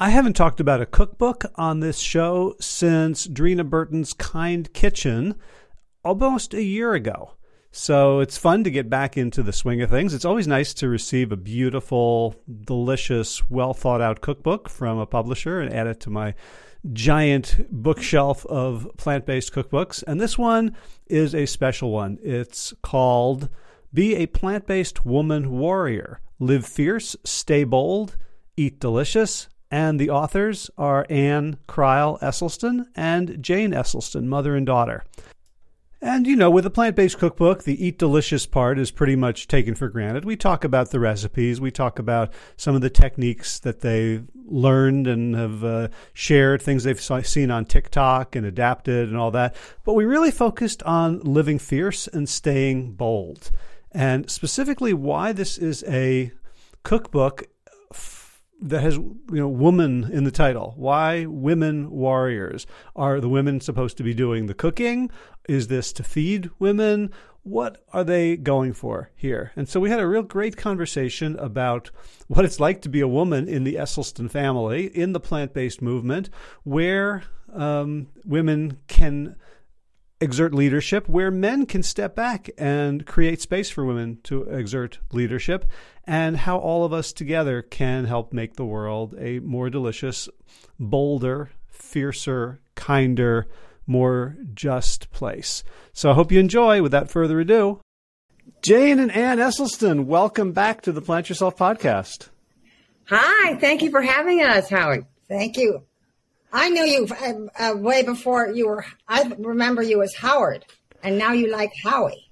I haven't talked about a cookbook on this show since Dreena Burton's Kind Kitchen almost a year ago. So it's fun to get back into the swing of things. It's always nice to receive a beautiful, delicious, well thought out cookbook from a publisher and add it to my giant bookshelf of plant based cookbooks. And this one is a special one. It's called Be a Plant Based Woman Warrior Live Fierce, Stay Bold, Eat Delicious, and the authors are Anne Crile Esselstyn and Jane Esselstyn, mother and daughter. And you know, with a plant based cookbook, the eat delicious part is pretty much taken for granted. We talk about the recipes, we talk about some of the techniques that they've learned and have uh, shared, things they've seen on TikTok and adapted and all that. But we really focused on living fierce and staying bold. And specifically, why this is a cookbook that has you know woman in the title. Why women warriors? Are the women supposed to be doing the cooking? Is this to feed women? What are they going for here? And so we had a real great conversation about what it's like to be a woman in the esselstyn family in the plant-based movement where um, women can exert leadership where men can step back and create space for women to exert leadership, and how all of us together can help make the world a more delicious, bolder, fiercer, kinder, more just place. So I hope you enjoy. Without further ado, Jane and Anne Esselstyn, welcome back to the Plant Yourself podcast. Hi, thank you for having us, Howard. Thank you. I knew you uh, uh, way before you were. I remember you as Howard, and now you like Howie.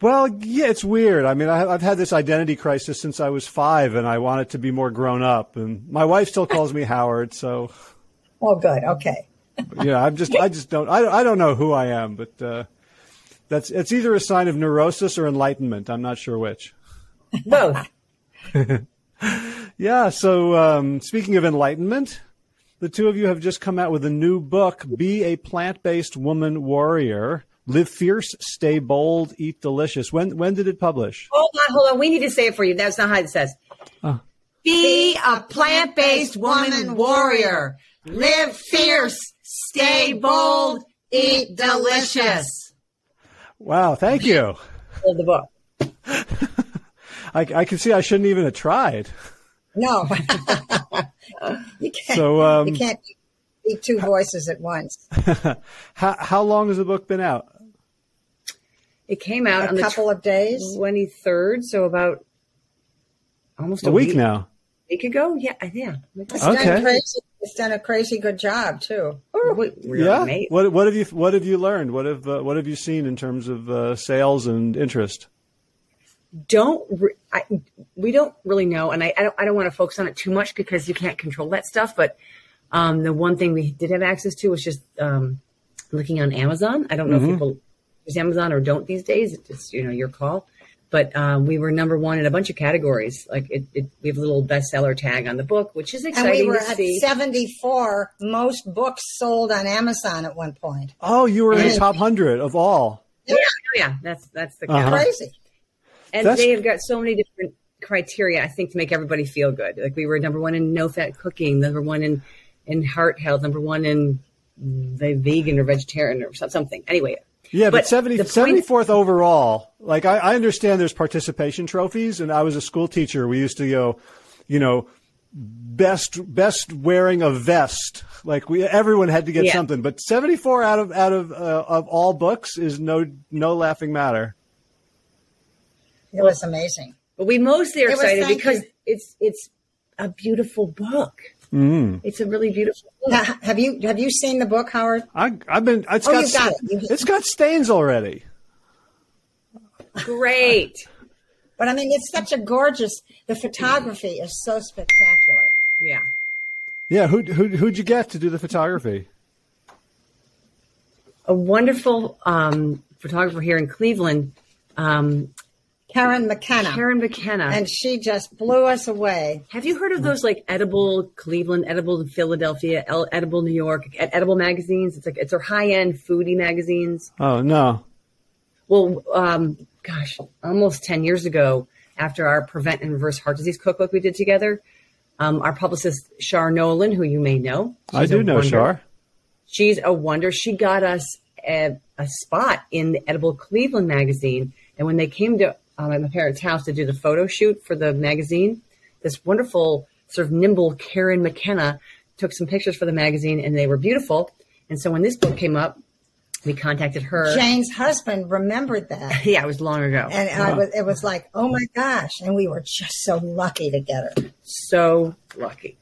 Well, yeah, it's weird. I mean, I, have had this identity crisis since I was five, and I wanted to be more grown up. And my wife still calls me Howard, so. Oh, good. Okay. yeah, I'm just, I just don't, I, I don't know who I am, but uh, that's it's either a sign of neurosis or enlightenment. I'm not sure which. Both. yeah. So, um, speaking of enlightenment, the two of you have just come out with a new book, Be a Plant Based Woman Warrior. Live fierce, stay bold, eat delicious. When when did it publish? Hold on, hold on. We need to say it for you. That's not how it says. Uh. Be a plant based woman warrior. Live fierce, stay bold, eat delicious. Wow, thank you. the book. I, I can see I shouldn't even have tried. No. you can't. So um, you can't be two voices at once. how how long has the book been out? It came out a on couple the of days, twenty third. So about almost a, a week, week, now. A week ago, yeah, yeah. It's okay. done crazy. It's done a crazy good job too. yeah. What what have you what have you learned? What have uh, what have you seen in terms of uh, sales and interest? Don't re- I, we don't really know, and I, I don't I don't want to focus on it too much because you can't control that stuff. But um, the one thing we did have access to was just um, looking on Amazon. I don't know mm-hmm. if people use Amazon or don't these days. It's just, you know your call. But um, we were number one in a bunch of categories. Like it, it, we have a little bestseller tag on the book, which is exciting. And we were to at see. 74 most books sold on Amazon at one point. Oh, you were in the top hundred of all. Yeah, yeah, that's that's the uh-huh. crazy. And That's... they have got so many different criteria, I think, to make everybody feel good. Like we were number one in no fat cooking, number one in, in heart health, number one in the vegan or vegetarian or something. Anyway. Yeah, but, but 70, 74th overall, like I, I understand there's participation trophies and I was a school teacher. We used to go, you know, best best wearing a vest. Like we, everyone had to get yeah. something. But 74 out of out of uh, of all books is no no laughing matter. It was amazing. But we mostly are excited because you. it's it's a beautiful book. Mm. It's a really beautiful book. have you have you seen the book, Howard? I, have been. It's oh, got, got it. It's got stains already. Great. but I mean, it's such a gorgeous. The photography is so spectacular. Yeah. Yeah. Who who who'd you get to do the photography? A wonderful um, photographer here in Cleveland. Um, Karen McKenna. Karen McKenna. And she just blew us away. Have you heard of those like edible Cleveland, edible Philadelphia, edible New York, edible magazines? It's like it's our high end foodie magazines. Oh no. Well, um, gosh, almost ten years ago, after our prevent and reverse heart disease cookbook we did together, Um, our publicist Shar Nolan, who you may know, I do know wonder. Shar. She's a wonder. She got us a, a spot in the Edible Cleveland magazine, and when they came to um, at my parents' house to do the photo shoot for the magazine, this wonderful sort of nimble Karen McKenna took some pictures for the magazine, and they were beautiful. And so when this book came up, we contacted her. Jane's husband remembered that. Yeah, it was long ago. And I was, it was like, oh my gosh. And we were just so lucky to get her. so lucky.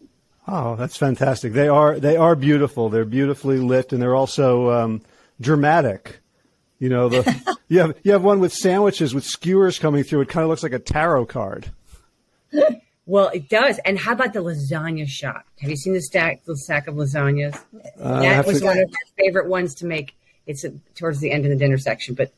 Oh, that's fantastic. They are they are beautiful. They're beautifully lit, and they're also um, dramatic. You know, the you have you have one with sandwiches with skewers coming through. It kind of looks like a tarot card. Well, it does. And how about the lasagna shot? Have you seen the stack, the stack of lasagnas? I that was to- one of my favorite ones to make. It's uh, towards the end of the dinner section, but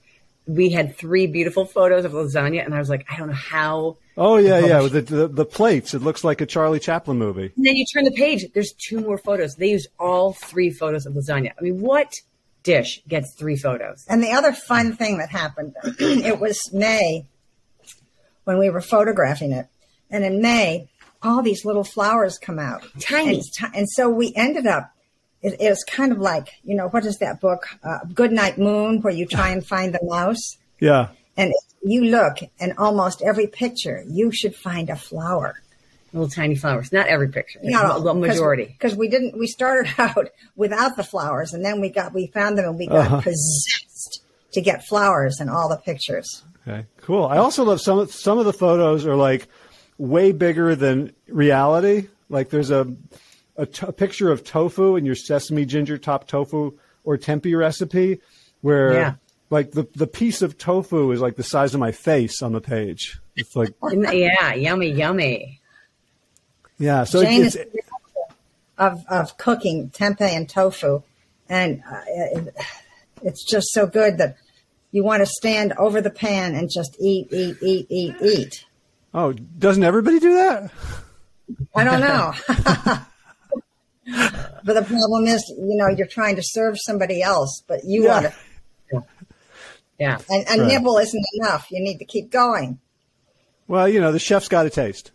we had three beautiful photos of lasagna, and I was like, I don't know how. Oh yeah, yeah. With the, the the plates, it looks like a Charlie Chaplin movie. And then you turn the page. There's two more photos. They used all three photos of lasagna. I mean, what dish gets three photos? And the other fun thing that happened, it was May when we were photographing it. And in May, all these little flowers come out. Tiny. And, ti- and so we ended up, it, it was kind of like, you know, what is that book? Uh, Good Night Moon, where you try and find the mouse. Yeah. And you look, and almost every picture, you should find a flower. Little tiny flowers. Not every picture. No, the majority. Because we didn't, we started out without the flowers, and then we got, we found them, and we got uh-huh. possessed to get flowers in all the pictures. Okay. Cool. I also love some of- some of the photos are like way bigger than reality. Like there's a a, t- a picture of tofu in your sesame ginger top tofu or tempeh recipe, where Yeah. like the the piece of tofu is like the size of my face on the page. It's like yeah, yummy, yummy. Yeah. So Jane it's, is of of cooking tempeh and tofu, and uh, it's just so good that you want to stand over the pan and just eat, eat, eat, eat, eat. oh, doesn't everybody do that? I don't know. but the problem is, you know, you're trying to serve somebody else, but you Yeah. want to, Yeah. and, and Right. nibble isn't enough. You need to keep going Well, you know, the chef's got a taste.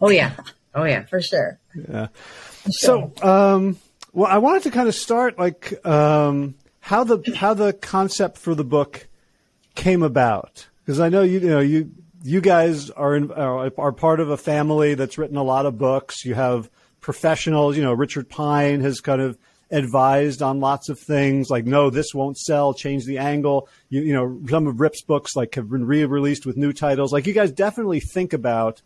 Oh yeah. Oh yeah. for sure. Yeah. So, um, well, I wanted to kind of start like um, how the how the concept for the book came about because I know you, you know you you guys are in, are are part of a family that's written a lot of books. You have professionals. You know, Richard Pine has kind of advised on lots of things like no this won't sell change the angle you you know some of rip's books like have been re-released with new titles like you guys definitely think about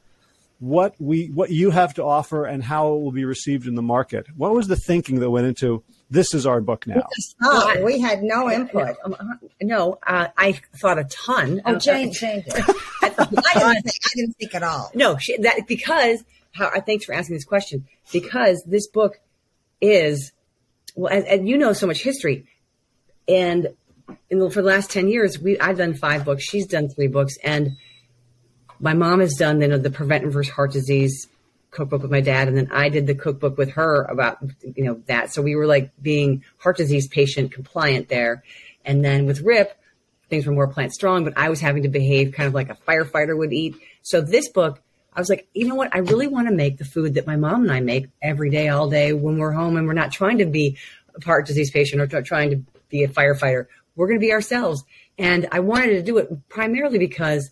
what we what you have to offer and how it will be received in the market. What was the thinking that went into this is our book now? Oh, we had no input. Um, uh, no, uh, I thought a ton. Oh, Jane, Jane did. I didn't think. I didn't think at all. No, she, that because how. uh, Thanks for asking this question. Because this book is well, and, and you know so much history, and in the, for the last ten years, we I've done five books. She's done three books, and my mom has done you know the prevent and reverse heart disease cookbook with my dad, and then I did the cookbook with her about you know that. So we were like being heart disease patient compliant there, and then with Rip, things were more plant strong, but I was having to behave kind of like a firefighter would eat. So this book, I was like, you know what? I really want to make the food that my mom and I make every day, all day when we're home, and we're not trying to be a heart disease patient or tr- trying to be a firefighter. We're going to be ourselves, and I wanted to do it primarily because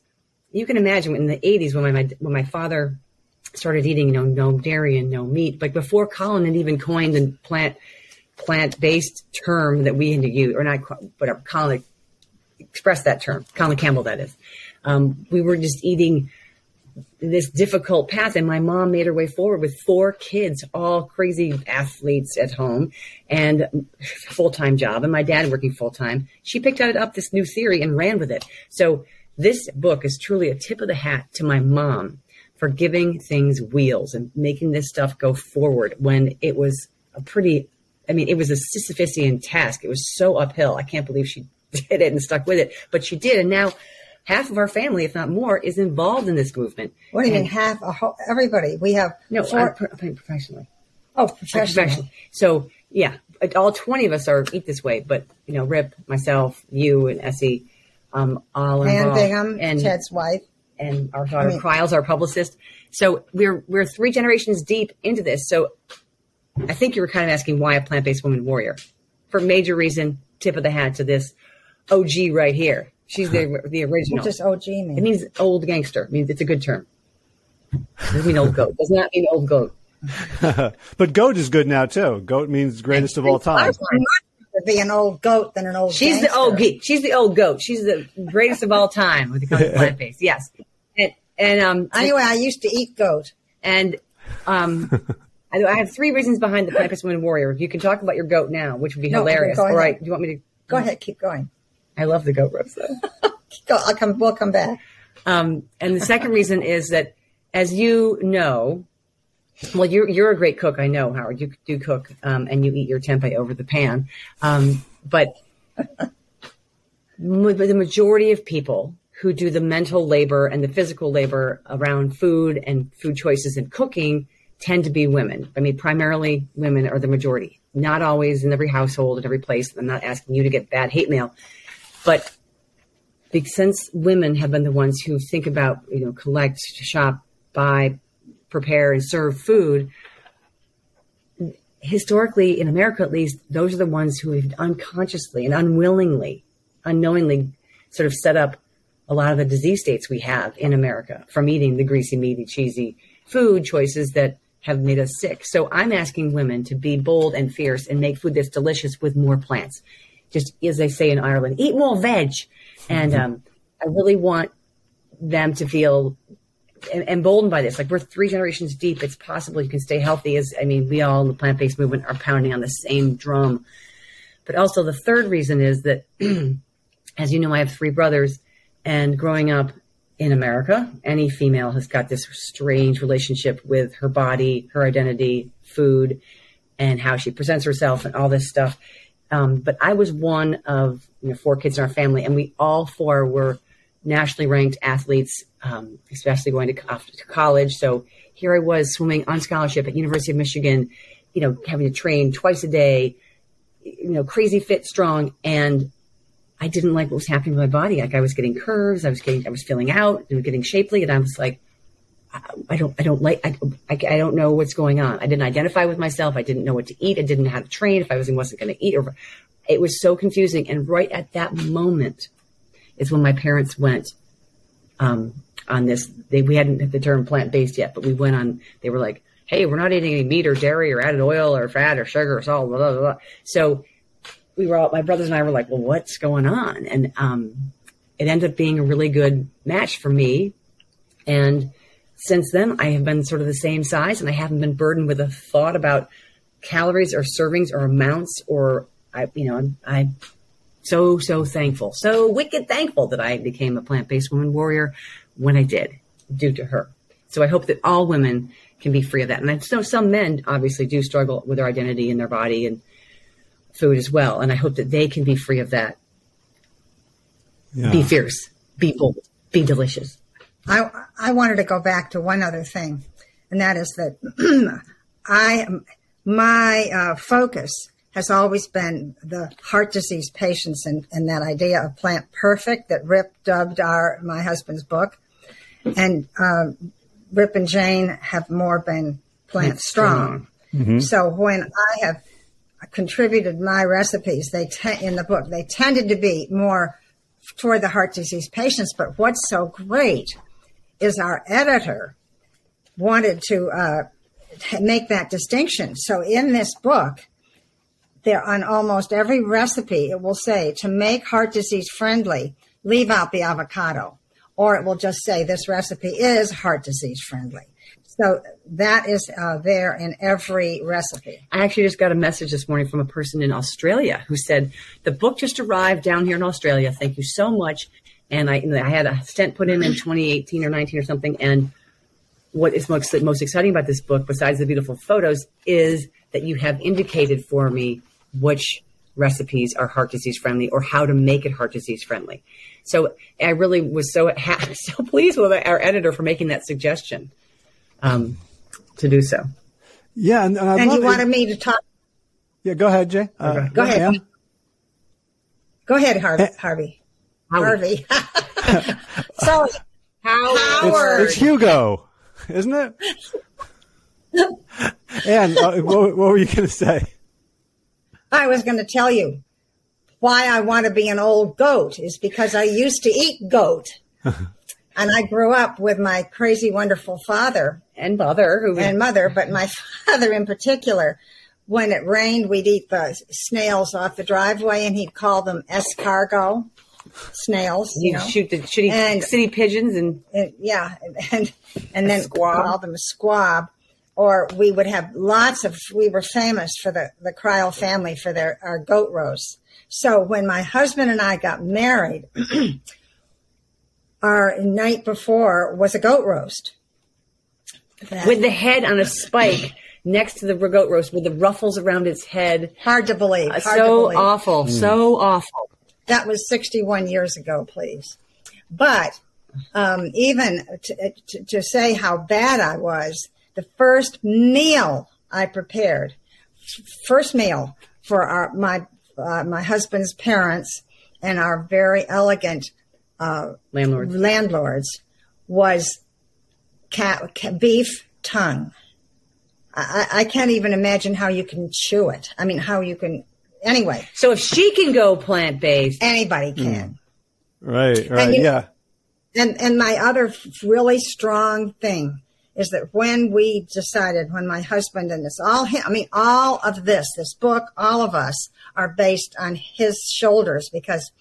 you can imagine in the 80s when my when my father started eating you know no dairy and no meat but before colin had even coined the plant plant based term that we had to use or not whatever colin expressed that term colin campbell that is um, we were just eating this difficult path and my mom made her way forward with four kids all crazy athletes at home and full-time job and my dad working full-time. She picked up this new theory and ran with it. So this book is truly a tip of the hat to my mom for giving things wheels and making this stuff go forward when it was a pretty i mean it was a sisyphusian task it was so uphill i can't believe she did it and stuck with it but she did and now half of our family if not more is involved in this movement What do you And- mean half? A whole, everybody. We have no four. I'm, pro- I'm professionally oh, professional. professional. So yeah, all twenty of us are eat this way. But you know, Rip, myself, you, and Essie, um, all Ann involved, Bingham, and Ted's wife. and our daughter I mean- Crile's our publicist. So we're we're three generations deep into this. So I think you were kind of asking why a plant based woman warrior. For major reason, tip of the hat to this OG right here. She's the the original. What does OG mean? It means old gangster. I mean, it's a good term. It doesn't mean old goat. Does not mean old goat. but goat is good now too. Goat means greatest of all time. I'd be an old goat than an old. She's gangster. the old geek. She's the old goat. She's the greatest of all time with the comes to plant based. Yes. And and um Anyway, I used to eat goat. and um I, I have three reasons behind the plant based woman warrior. You can talk about your goat now, which would be No, hilarious. go All ahead. right. Do you want me to? Go ahead, keep going. I love the goat roast though. Go, I'll come. We'll come back. Um, and the second reason is that, as you know, well, you're you're a great cook. I know, Howard. You do cook, um, and you eat your tempeh over the pan. Um, but the majority of people who do the mental labor and the physical labor around food and food choices and cooking tend to be women. I mean, primarily women are the majority. Not always in every household, in every place. I'm not asking you to get bad hate mail, but since women have been the ones who think about, you know, collect, shop, buy, prepare, and serve food, historically, in America at least, those are the ones who have unconsciously and unwillingly, unknowingly sort of set up a lot of the disease states we have in America from eating the greasy, meaty, cheesy food choices that have made us sick. So I'm asking women to be bold and fierce and make food that's delicious with more plants. Just as they say in Ireland, eat more veg. And um, I really want them to feel emboldened by this. Like we're three generations deep. It's possible you can stay healthy. As I mean, we all in the plant based movement are pounding on the same drum. But also the third reason is that, as you know, I have three brothers, and growing up in America, any female has got this strange relationship with her body, her identity, food, and how she presents herself, and all this stuff. Um, but I was one of you know, four kids in our family, and we all four were nationally ranked athletes, um, especially going to, to college. So here I was swimming on scholarship at University of Michigan, you know, having to train twice a day, you know, crazy fit, strong, and I didn't like what was happening with my body. Like I was getting curves, I was getting, I was filling out, and getting shapely, and I was like, I, I don't, I don't like, I, I, I don't know what's going on. I didn't identify with myself. I didn't know what to eat. I didn't know how to train. If I was, wasn't going to eat, or it was so confusing. And right at that moment is when my parents went um, on this. They we hadn't hit the term plant based yet, but we went on. They were like, "Hey, we're not eating any meat or dairy or added oil or fat or sugar or salt." Blah blah blah. So we were all my brothers and I were like, "Well, what's going on?" And um, it ended up being a really good match for me. And since then, I have been sort of the same size, and I haven't been burdened with a thought about calories or servings or amounts or I, you know, I'm so so thankful, so wicked thankful that I became a plant based woman warrior when I did, due to her. So I hope that all women can be free of that. And I know some men obviously do struggle with their identity and their body and food as well. And I hope that they can be free of that. Yeah. Be fierce, be bold, be delicious. I I wanted to go back to one other thing, and that is that I my uh, focus has always been the heart disease patients and, and that idea of plant perfect that Rip dubbed our my husband's book, and um, Rip and Jane have more been plant strong. So when I have contributed my recipes, they te- in the book they tended to be more toward the heart disease patients. But what's so great is our editor wanted to uh, make that distinction. So in this book, there on almost every recipe, it will say to make heart disease friendly, leave out the avocado, or it will just say this recipe is heart disease friendly. So that is uh, there in every recipe. I actually just got a message this morning from a person in Australia who said the book just arrived down here in Australia. Thank you so much. And I, I had a stent put in in 2018 or 19 or something. And what is most, most exciting about this book, besides the beautiful photos, is that you have indicated for me which recipes are heart disease friendly or how to make it heart disease friendly. So I really was so ha- so pleased with our editor for making that suggestion um, to do so. Yeah, and, and, And you it. wanted me to talk. Yeah, go ahead, Jay. Uh, Go ahead. Ann? Go ahead, Harvey. Harvey. Harvey. so, Howard. It's, it's Hugo. isn't it? and uh, what, what were you going to say? I was going to tell you why I want to be an old goat is because I used to eat goat. and I grew up with my crazy, wonderful father and mother, who and mother, but my father in particular. When it rained, we'd eat the snails off the driveway, and he'd call them escargot snails. You, you know? shoot the shitty And- city pigeons and And- yeah, and and then squab. call them squab. Or we would have lots of. We were famous for the the Crile family for their our goat roasts. So when my husband and I got married, our night before was a goat roast. That- with the head on a spike next to the goat roast with the ruffles around its head. hard to believe. Hard to so believe. awful, so awful. That was 61 years ago, please. But um, even to, to, to say how bad I was, the first meal I prepared, f- first meal for our my uh, my husband's parents and our very elegant Landlords. landlords was cat, ca beef tongue. I, I I can't even imagine how you can chew it. I mean, how you can. Anyway, So if she can go plant based, anybody can. Right, right, you- yeah. And and my other really strong thing is that when we decided, when my husband and this, all him, I mean, all of this, this book, all of us are based on his shoulders because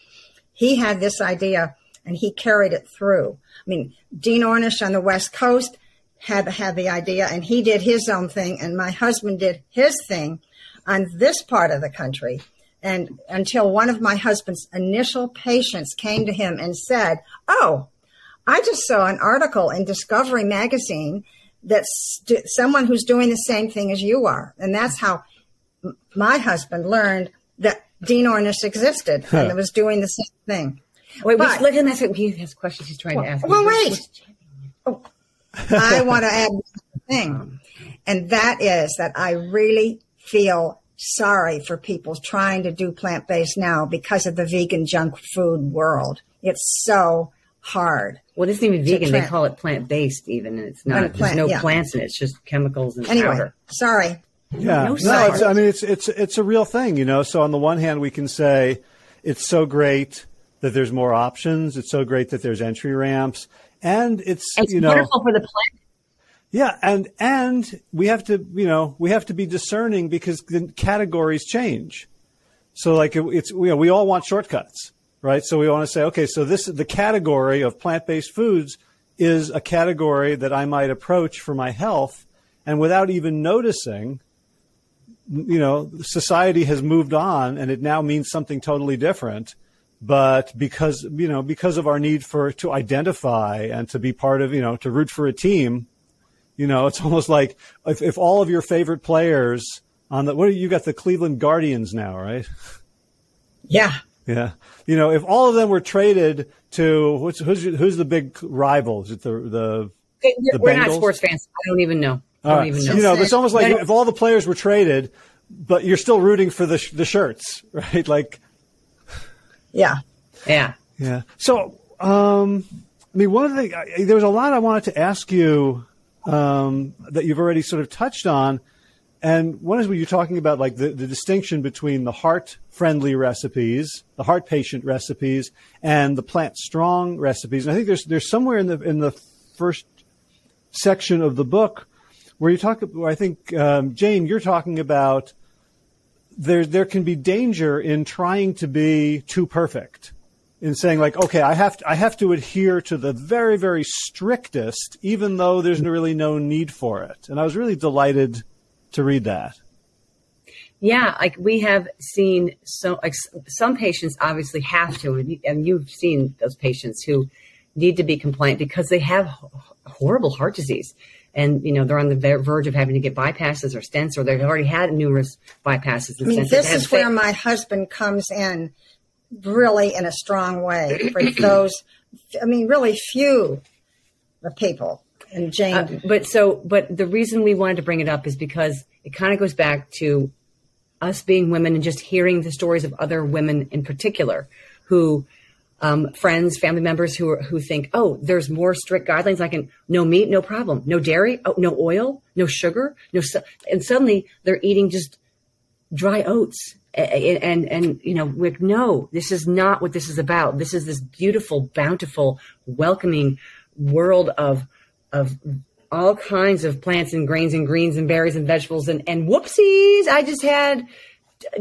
he had this idea and he carried it through. I mean, Dean Ornish on the West Coast had had the idea and he did his own thing, and my husband did his thing on this part of the country. And until one of my husband's initial patients came to him and said, "Oh, I just saw an article in Discovery magazine that st- someone who's doing the same thing as you are," and that's how m- my husband learned that Dean Ornish existed and was doing the same thing. wait, But- we, let him ask. He has questions he's trying to ask. Well, wait. Oh, I want to add one thing, and that is that I really feel sorry for people trying to do plant based now because of the vegan junk food world. It's so hard. Well, it isn't even vegan. They call it plant based, even, and it's not. a There's no yeah. plants in it. It's just chemicals and Anyway, powder. sorry. Yeah, No no, it's, I mean it's it's it's a real thing, you know. So on the one hand, we can say it's so great that there's more options. It's so great that there's entry ramps, and it's, It's you know wonderful for the planet. yeah, and and we have to you know we have to be discerning because the categories change. So like it, it's you know we all want shortcuts, right? So we want to say okay, so this the category of plant based foods is a category that I might approach for my health, and without even noticing you know, society has moved on and it now means something totally different. But because, you know, because of our need for, to identify and to be part of, you know, to root for a team, you know, it's almost like if, if all of your favorite players on the, what are you got the Cleveland Guardians now, right? Yeah. Yeah. You know, if all of them were traded to, who's, who's, who's the big rival? Is it the, the, Okay, The We're not sports fans. I don't even know. I don't right. even know. You know, it's almost like No, no. if all the players were traded, but you're still rooting for the, sh- the shirts, right? Like, Yeah. yeah. Yeah. So, um, I mean, one of the I, there was a lot I wanted to ask you um, that you've already sort of touched on, and one is when you're talking about like the, the distinction between the heart-friendly recipes, the heart patient recipes, and the plant-strong recipes. And I think there's there's somewhere in the in the first section of the book where you talk. Where I think um, Jane, you're talking about there there can be danger in trying to be too perfect in saying like okay i have to, i have to adhere to the very very strictest even though there's really no need for it and i was really delighted to read that Yeah, like we have seen so like some patients obviously have to, and you- and you've seen those patients who need to be compliant because they have horrible heart disease, and you know they're on the verge of having to get bypasses or stents, or they've already had numerous bypasses and I mean, stents. this They have is where my husband comes in really in a strong way for those, I mean, really few the people. And Jane, Uh, but so, but the reason we wanted to bring it up is because it kind of goes back to us being women and just hearing the stories of other women in particular who um, friends, family members who are, who think, oh, there's more strict guidelines. I can no meat, no problem, no dairy, oh, no oil, no sugar, no, and suddenly they're eating just dry oats. And, and, and, you know, like, no, this is not what this is about. This is this beautiful, bountiful, welcoming world of, of all kinds of plants and grains and greens and berries and vegetables. And, and whoopsies, I just had,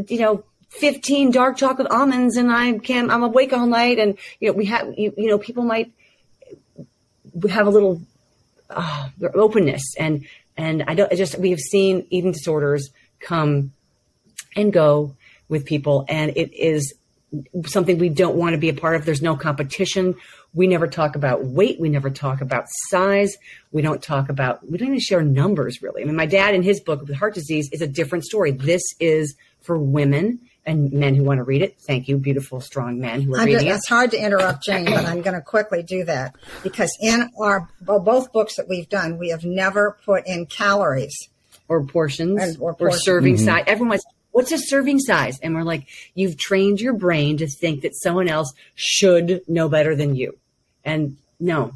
you know, 15 dark chocolate almonds and I can, I'm awake all night. And, you know, we have, you, you know, people might have a little uh, openness and, and I don't just, we have seen eating disorders come and go with people. And it is something we don't want to be a part of. There's no competition. We never talk about weight. We never talk about size. We don't talk about, we don't even share numbers really. I mean, my dad in his book with heart disease is a different story. This is for women and men who want to read it. Thank you, beautiful, strong men who are reading it. It's hard to interrupt Jane, but I'm going to quickly do that because in our both books that we've done, we have never put in calories or portions and, or, portions. or, serving mm-hmm. size. Everyone's what's a serving size? And we're like, you've trained your brain to think that someone else should know better than you. And no,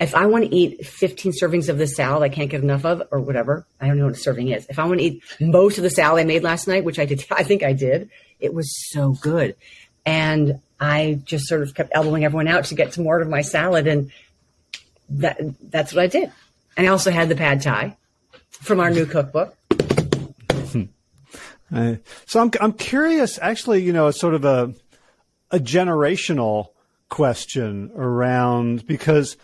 if I want to eat 15 servings of the salad I can't get enough of or whatever, I don't know what a serving is. If I want to eat most of the salad I made last night, which I did, I think I did, it was so good. And I just sort of kept elbowing everyone out to get some more of my salad. And that, that's what I did. And I also had the pad thai from our new cookbook. So I'm, I'm curious, actually, you know, it's sort of a, a generational question around because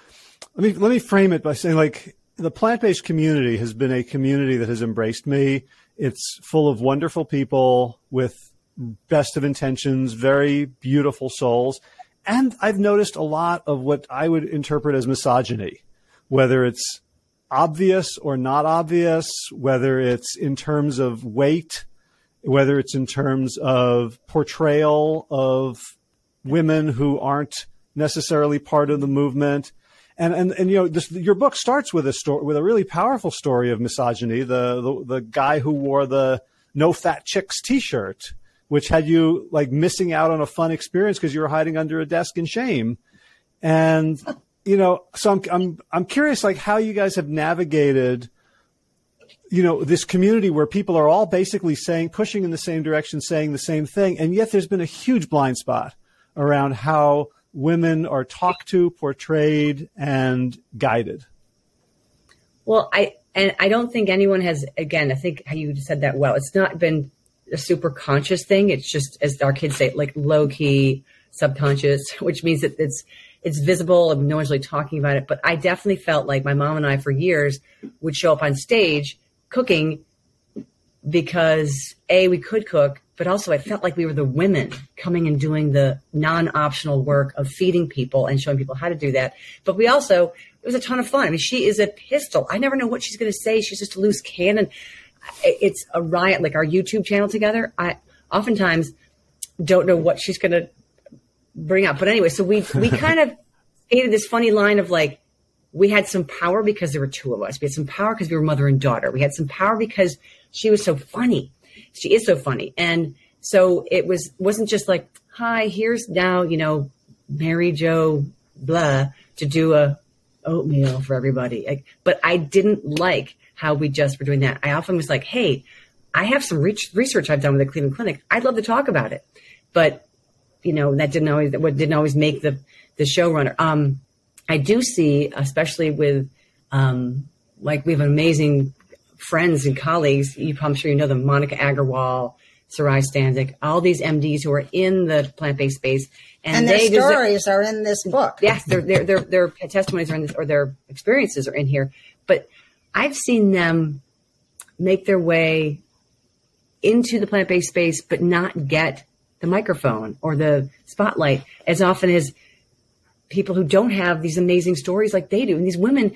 let me let me frame it by saying like the plant-based community has been a community that has embraced me. It's full of wonderful people with best of intentions, very beautiful souls. And I've noticed a lot of what I would interpret as misogyny, whether it's obvious or not obvious, whether it's in terms of weight, whether it's in terms of portrayal of women who aren't necessarily part of the movement and and and you know this, your book starts with a story with a really powerful story of misogyny. The the, the guy who wore the no fat chicks T-shirt, which had you like missing out on a fun experience because you were hiding under a desk in shame, and you know so I'm I'm I'm curious like how you guys have navigated you know this community where people are all basically saying pushing in the same direction saying the same thing and yet there's been a huge blind spot around how women are talked to, portrayed, and guided? Well, I and I don't think anyone has. Again, I think how you said that well. It's not been a super conscious thing. It's just, as our kids say, like low key, subconscious, which means that it's it's visible and no one's really talking about it. But I definitely felt like my mom and I, for years, would show up on stage cooking because a we could cook but also I felt like we were the women coming and doing the non-optional work of feeding people and showing people how to do that. But we also, it was a ton of fun. I mean, she is a pistol. I never know what she's going to say. She's just a loose cannon. It's a riot, like our YouTube channel together. I oftentimes don't know what she's going to bring up. But anyway, so we, we kind of created this funny line of like, we had some power because there were two of us. We had some power because we were mother and daughter. We had some power because she was so funny she is so funny. And so it was wasn't just like, hi, here's now, you know, Mary Jo blah to do a oatmeal for everybody. Like, but I didn't like how we just were doing that. I often was like, hey, I have some research I've done with the Cleveland Clinic. I'd love to talk about it. But, you know, that didn't always, what didn't always make the, the showrunner. Um, I do see, especially with, um, like we have amazing friends and colleagues, you, I'm sure you know them, Monica Aggarwal, Saray Stancic, all these MDs who are in the plant-based space. And, and their they stories deserve, are in this book. Yes, their, their, their, their testimonies are in this, or their experiences are in here. But I've seen them make their way into the plant-based space, but not get the microphone or the spotlight as often as people who don't have these amazing stories like they do. And these women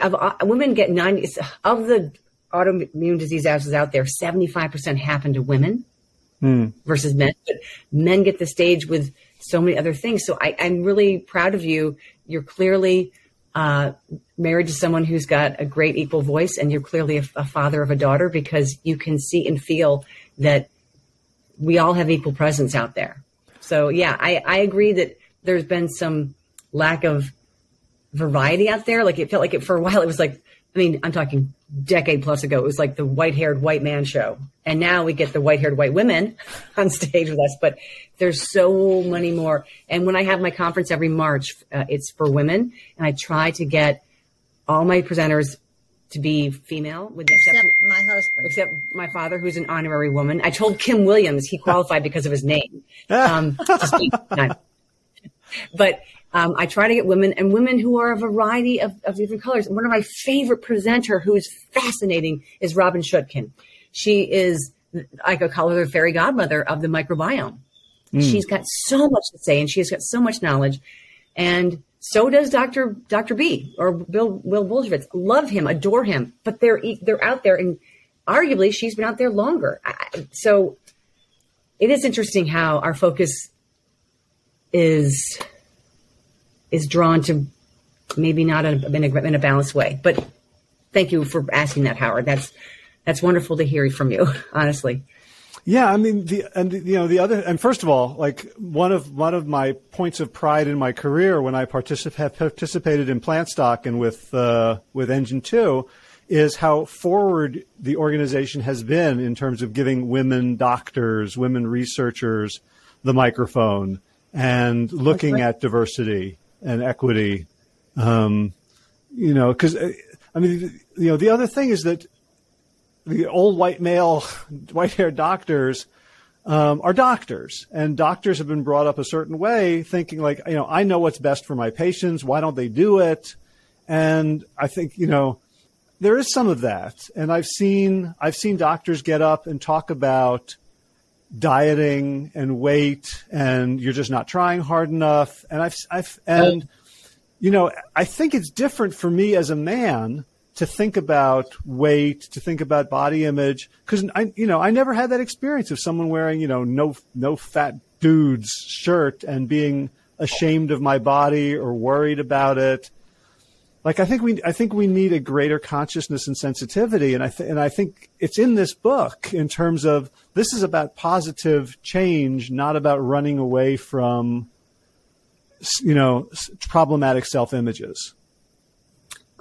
of, uh, women get 90 of the autoimmune disease asses out there 75% happen to women mm. versus men but men get the stage with so many other things so I, am really proud of you you're clearly uh, married to someone who's got a great equal voice and you're clearly a, a father of a daughter because you can see and feel that we all have equal presence out there So yeah, I, I agree that there's been some lack of variety out there. Like it felt like it for a while. It was like, I mean, I'm talking decade plus ago. It was like the white haired white man show. And now we get the white haired white women on stage with us, but there's so many more. And when I have my conference every March, uh, it's for women and I try to get all my presenters to be female with the Except exception my husband. except my father, who's an honorary woman. I told Kim Williams he qualified because of his name. Um, to speak. No. But um, I try to get women and women who are a variety of, of different colors. One of my favorite presenter who's fascinating is Robynne Chutkan. She is, I could call her the fairy godmother of the microbiome. She's got so much to say and she's got so much knowledge. And so does Dr. Dr. B or Bill Will Bulsiewicz. Love him, adore him, but they're they're out there, and arguably she's been out there longer. I- so it is interesting how our focus is is drawn to maybe not in a, in a, balanced way. But thank you for asking that, Howard. That's that's wonderful to hear from you. Honestly, Yeah, I mean the and you know the other and first of all, like one of one of my points of pride in my career when I particip- have participated in Plantstock and with uh, with Engine Two is how forward the organization has been in terms of giving women doctors, women researchers the microphone and looking at diversity and equity. Um, you know, because I mean, you know, the other thing is that the old white male, white haired doctors um, are doctors, and doctors have been brought up a certain way, thinking like, you know, I know what's best for my patients. Why don't they do it? And I think you know there is some of that, and I've seen I've seen doctors get up and talk about dieting and weight, and you're just not trying hard enough. And I've I've and you know I think it's different for me as a man to think about weight, to think about body image, because I, you know, I never had that experience of someone wearing, you know, no no fat dude's shirt and being ashamed of my body or worried about it. Like I think we, I think we need a greater consciousness and sensitivity, and I th- and I think it's in this book in terms of this is about positive change, not about running away from, you know, problematic self images.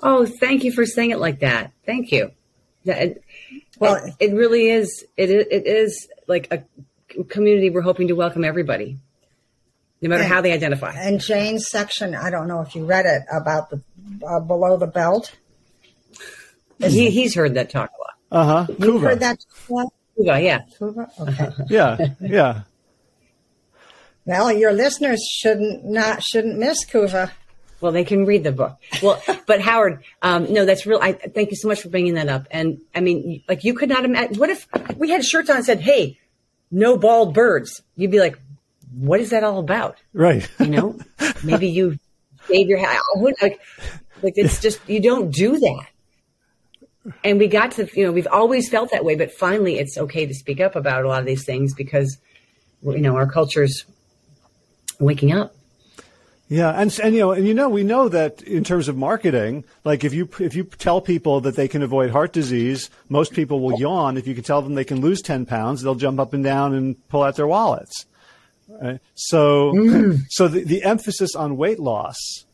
Oh, thank you for saying it like that. Thank you. That- It, Well- well, it, really is. It is. It is like a community. We're hoping to welcome everybody, no matter And- how they identify. And Jane's section, I don't know if you read it about the uh, below the belt. he, he's heard that talk a lot. Uh huh. You heard that? Kuva? Kuva, yeah. Kuva? Okay. Yeah, yeah. well, your listeners shouldn't not shouldn't miss Kuva. Well, they can read the book. Well, but Howard, um, no, that's real. I thank you so much for bringing that up. And I mean, like you could not imagine. What if we had shirts on and said, "Hey, no bald birds"? You'd be like, "What is that all about?" Right. You know, maybe you shave your hair. Who- Like, like it's just you don't do that. And we got to, you know, we've always felt that way, but finally, it's okay to speak up about a lot of these things because, you know, our culture's waking up. Yeah, and and you know, and you know, we know that in terms of marketing, like if you if you tell people that they can avoid heart disease, most people will yawn. If you can tell them they can lose ten pounds, they'll jump up and down and pull out their wallets. Right? So, mm. so the, the emphasis on weight loss,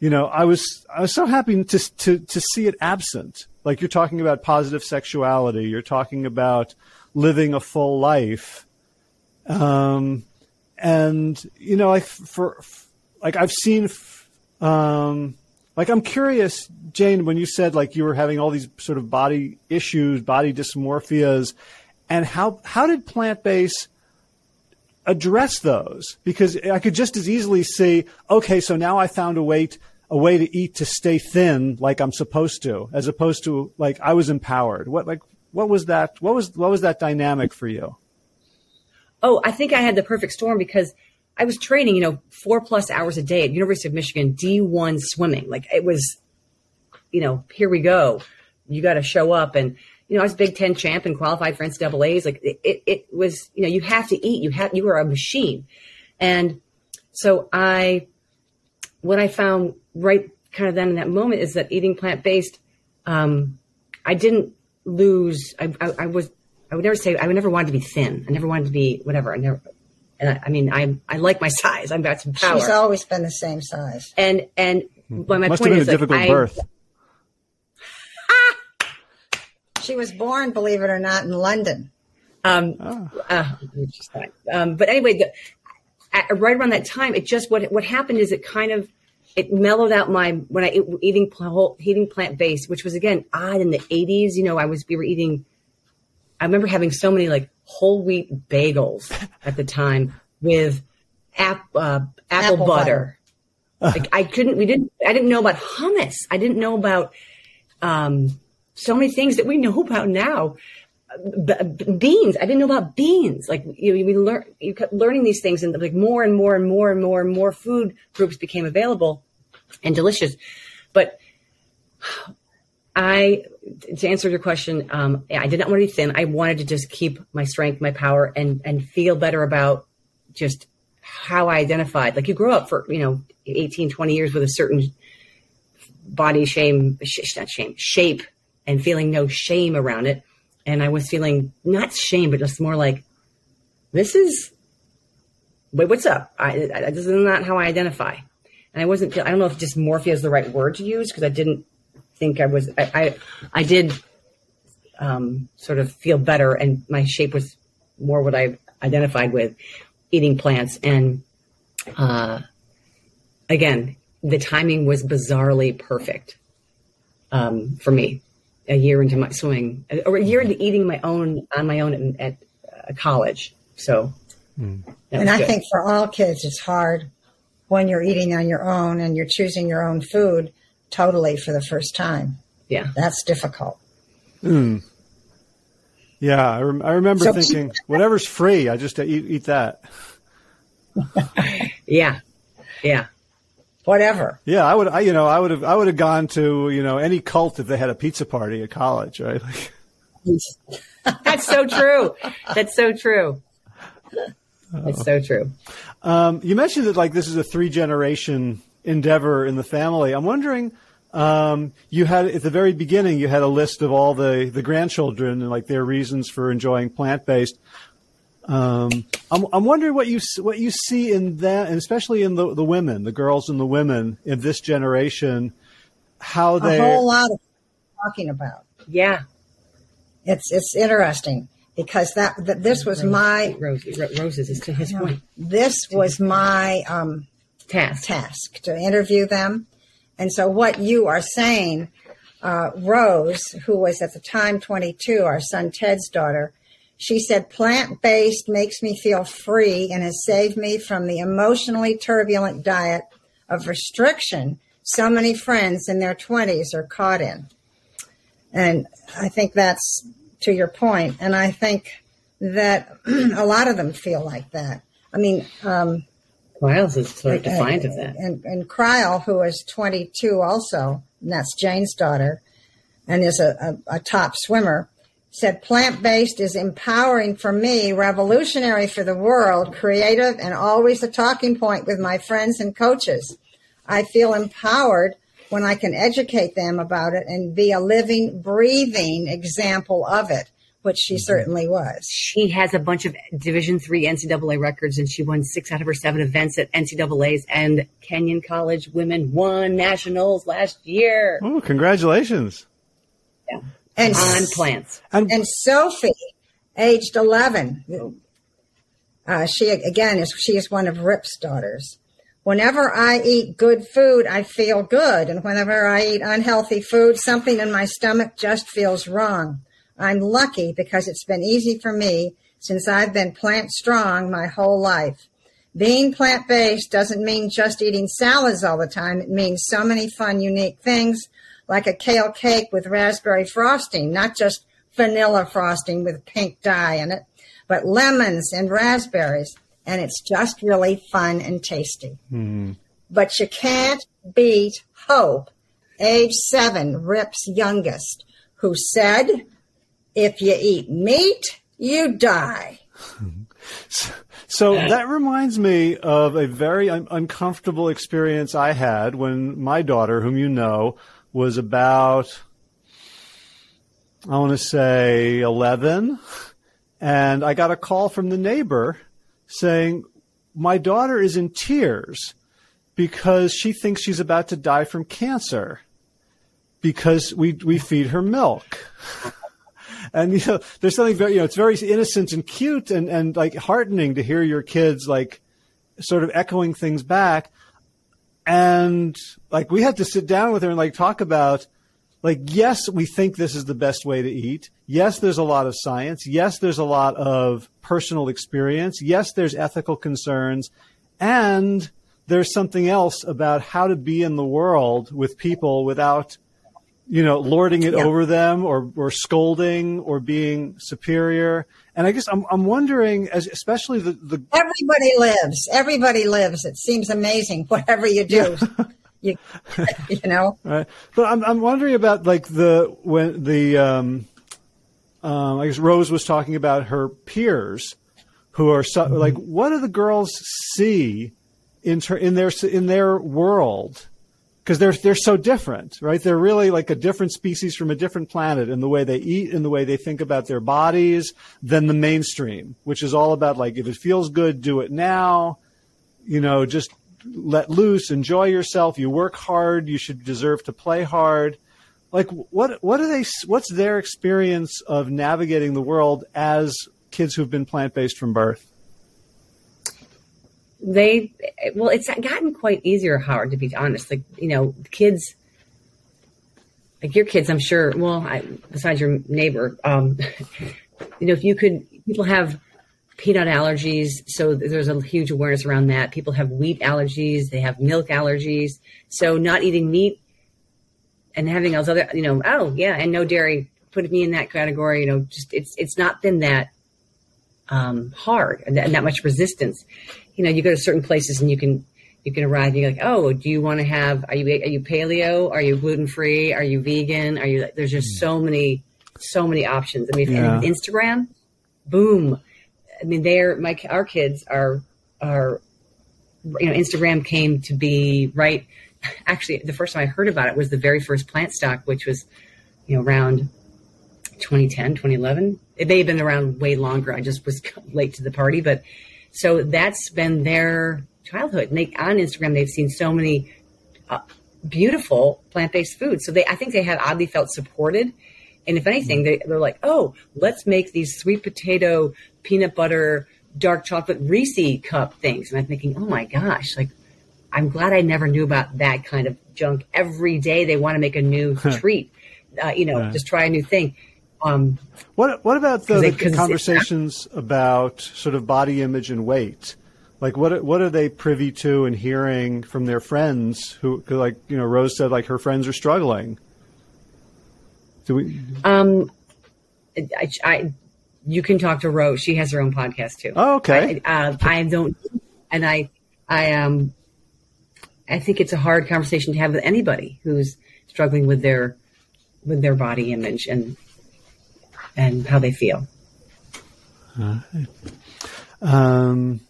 you know, I was I was so happy to to to see it absent. Like you're talking about positive sexuality, you're talking about living a full life, um, and you know, like for like I've seen, um, like I'm curious, Jane, when you said like you were having all these sort of body issues, body dysmorphias, and how how did plant based address those? Because I could just as easily say, okay, so now I found a way. To, a way to eat to stay thin like I'm supposed to, as opposed to like I was empowered. What like what was that? What was what was that dynamic for you? Oh, I think I had the perfect storm because I was training, you know, four plus hours a day at University of Michigan D1 swimming. Like it was, you know, here we go. You got to show up. And, you know, I was Big Ten champ and qualified for NCAA's. Like it, it, was, you know, you have to eat. You have, you are a machine. And so I, what I found right kind of then in that moment is that eating plant based, um, I didn't lose. I, I, I was. I would never say. I would never wanted to be thin. I never wanted to be whatever. I never. And I, I mean, I I like my size. I've got some power. She's always been the same size. and and but my Must point have been is a like, difficult I, birth. She was born, believe it or not, in London. Um, uh, which is fine. Um, but anyway, the, at, right around that time, it just what what happened is it kind of it mellowed out my when I eating eating plant based, which was again odd in the eighties. You know, I was we were eating. I remember having so many like whole wheat bagels at the time with ap, uh, apple, Apple butter. like I couldn't, we didn't, I didn't know about hummus. I didn't know about um, so many things that we know about now b- beans. I didn't know about beans. Like you, you learn, you kept learning these things, and like more and more and more and more and more food groups became available and delicious. But I, to answer your question, um, I did not want to be thin. I wanted to just keep my strength, my power, and and feel better about just how I identified. Like you grow up for you know 18, 20 years with a certain body shame, sh- not shame, shape, and feeling no shame around it and I was feeling not shame, but just more like, this is, wait, what's up? I, I, this is not how I identify. And I wasn't, I don't know if dysmorphia is the right word to use because I didn't think I was, I, I, I did um, sort of feel better and my shape was more what I identified with eating plants. And uh, again, the timing was bizarrely perfect um, for me a year into my swimming, or a year into mm-hmm. eating my own on my own at, at uh, college. So, mm. and I good. think for all kids, it's hard when you're eating on your own and you're choosing your own food totally for the first time. yeah, That's difficult. Mm. Yeah, I, rem- I remember So- thinking, whatever's free, I just eat, eat that. yeah, yeah. Whatever. Yeah, I would. I, you know, I would have. I would have gone to you know any cult if they had a pizza party at college, right? Like, That's so true. That's so true. That's so true. um, you mentioned that like this is a three generation endeavor in the family. I'm wondering. Um, you had at the very beginning, you had a list of all the the grandchildren and like their reasons for enjoying plant based. Um, I'm, I'm wondering what you what you see in that, and especially in the the women, the girls and the women in this generation, how they A whole lot of talking about. Yeah, It's it's interesting because that, that this was my Rose, roses is to his point. this was my um, Task. task to interview them. And so, what you are saying, uh, Rose, who was at the time 22, our son Ted's daughter, she said, plant based makes me feel free and has saved me from the emotionally turbulent diet of restriction so many friends in their 20s are caught in. And I think that's to your point. And I think that a lot of them feel like that. I mean, um, Miles is sort of defiant of that. and, and Crile, who is 22 also, and that's Jane's daughter, and is a, a, a top swimmer, said plant based is empowering for me, revolutionary for the world, creative, and always a talking point with my friends and coaches. I feel empowered when I can educate them about it and be a living, breathing example of it, which she mm-hmm. certainly was. She has a bunch of Division three NCAA records, and she won six out of her seven events at NCAA's. And Kenyon College women won nationals last year Oh, congratulations! And on plants. And, And Sophie, aged 11, uh, she again is she is one of Rip's daughters. Whenever I eat good food, I feel good, and whenever I eat unhealthy food, something in my stomach just feels wrong. I'm lucky because it's been easy for me since I've been plant strong my whole life. Being plant based doesn't mean just eating salads all the time. It means so many fun, unique things like a kale cake with raspberry frosting, not just vanilla frosting with pink dye in it, but lemons and raspberries. And it's just really fun and tasty. Hmm. But you can't beat Hope, age seven, Rip's youngest, who said, if you eat meat, you die. So that reminds me of a very un- uncomfortable experience I had when my daughter, whom you know, was about, I want to say 11. And I got a call from the neighbor saying, my daughter is in tears because she thinks she's about to die from cancer because we we feed her milk. and you know, there's something very you know, it's very innocent and cute and and like heartening to hear your kids like sort of echoing things back. And like we had to sit down with her and like talk about like yes, we think this is the best way to eat. Yes, there's a lot of science. Yes, there's a lot of personal experience. Yes, there's ethical concerns. And there's something else about how to be in the world with people without you know, lording it yeah. over them or, or scolding or being superior. And I guess I'm, I'm wondering, as especially the, the everybody lives, everybody lives. It seems amazing. Whatever you do, you, you know. Right. But I'm, I'm wondering about like the when the um, um, I guess Rose was talking about her peers who are so, mm-hmm. like, what do the girls see in ter- in their in their world? Because they're they're so different, right? They're really like a different species from a different planet in the way they eat, in the way they think about their bodies, than the mainstream, which is all about like if it feels good, do it now. You know, just let loose, enjoy yourself. You work hard, you should deserve to play hard. Like what what are they? What's their experience of navigating the world as kids who've been plant based from birth? They well it's gotten quite easier howard to be honest. Like you know kids like your kids i'm sure well I, besides your neighbor um you know if you could people have peanut allergies so there's a huge awareness around that. People have wheat allergies they have milk allergies. So not eating meat and having those other you know oh yeah and no dairy put me in that category you know just it's it's not been that um, hard and that, and that much resistance you know, you go to certain places and you can you can arrive. And you're like, oh, do you want to have? Are you are you paleo? Are you gluten free? Are you vegan? Are you? There's just so many so many options. I mean, yeah. Instagram, boom. I mean, they're my our kids are are you know Instagram came to be right. Actually, the first time I heard about it was the very first Plantstock, which was you know around 2010, 2011. It may have been around way longer. I just was late to the party, but so that's been their childhood. And they, on Instagram, they've seen so many uh, beautiful plant-based foods. So they, I think they have oddly felt supported. And if anything, they, they're like, oh, let's make these sweet potato, peanut butter, dark chocolate Reese cup things. And I'm thinking, oh my gosh, like, I'm glad I never knew about that kind of junk. Every day they want to make a new treat, uh, you know, just try a new thing. Um, what what about the, they, the conversations about sort of body image and weight? Like what what are they privy to and hearing from their friends who like you know Rose said like her friends are struggling. Do we? Um, I, I you can talk to Rose. She has her own podcast too. Oh, okay. I, uh, I don't, and I I um I think it's a hard conversation to have with anybody who's struggling with their with their body image and and how they feel. Um,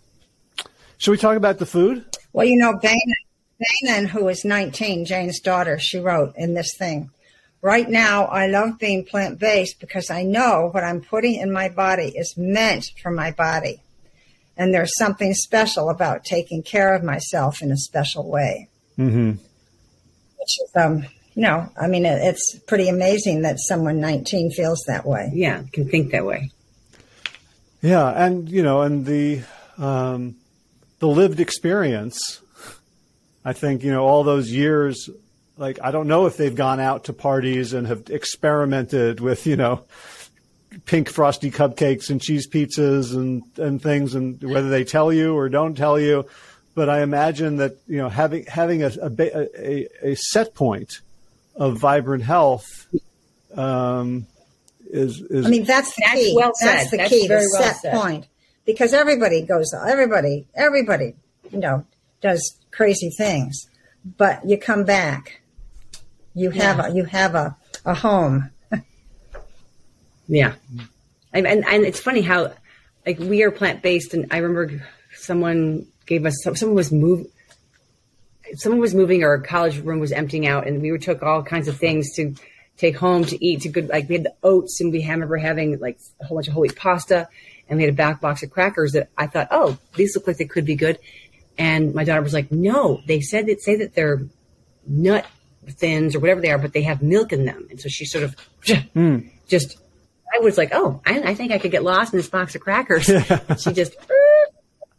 should we talk about the food? Well, you know, Dana, who is 19, Jane's daughter, she wrote in this thing. Right now, I love being plant based because I know what I'm putting in my body is meant for my body. And there's something special about taking care of myself in a special way. Mm-hmm. Which is, um, you know, I mean, it's pretty amazing that someone 19 feels that way. Yeah, can think that way. Yeah, and you know, and the um, the lived experience. I think you know all those years. Like I don't know if they've gone out to parties and have experimented with you know pink frosty cupcakes and cheese pizzas and and things, and whether they tell you or don't tell you. But I imagine that you know having having a a, a, a set point of vibrant health um, is, is. I mean, that's the key. Well that's the that's key. The well set said. point, because everybody goes, everybody, everybody, you know, does crazy things, but you come back, you have yeah. a, you have a, a home. yeah, and, and and it's funny how, like, we are plant based, and I remember someone gave us some someone was moved someone was moving or a college room was emptying out and we took all kinds of things to take home to eat to good like we had the oats and we remember having like a whole bunch of whole wheat pasta and we had a back box of crackers that I thought, oh, these look like they could be good. And my daughter was like, no, they said that say that they're nut thins or whatever they are, but they have milk in them. And so she sort of hmm. just, I was like, oh, I, I think I could get lost in this box of crackers. she just,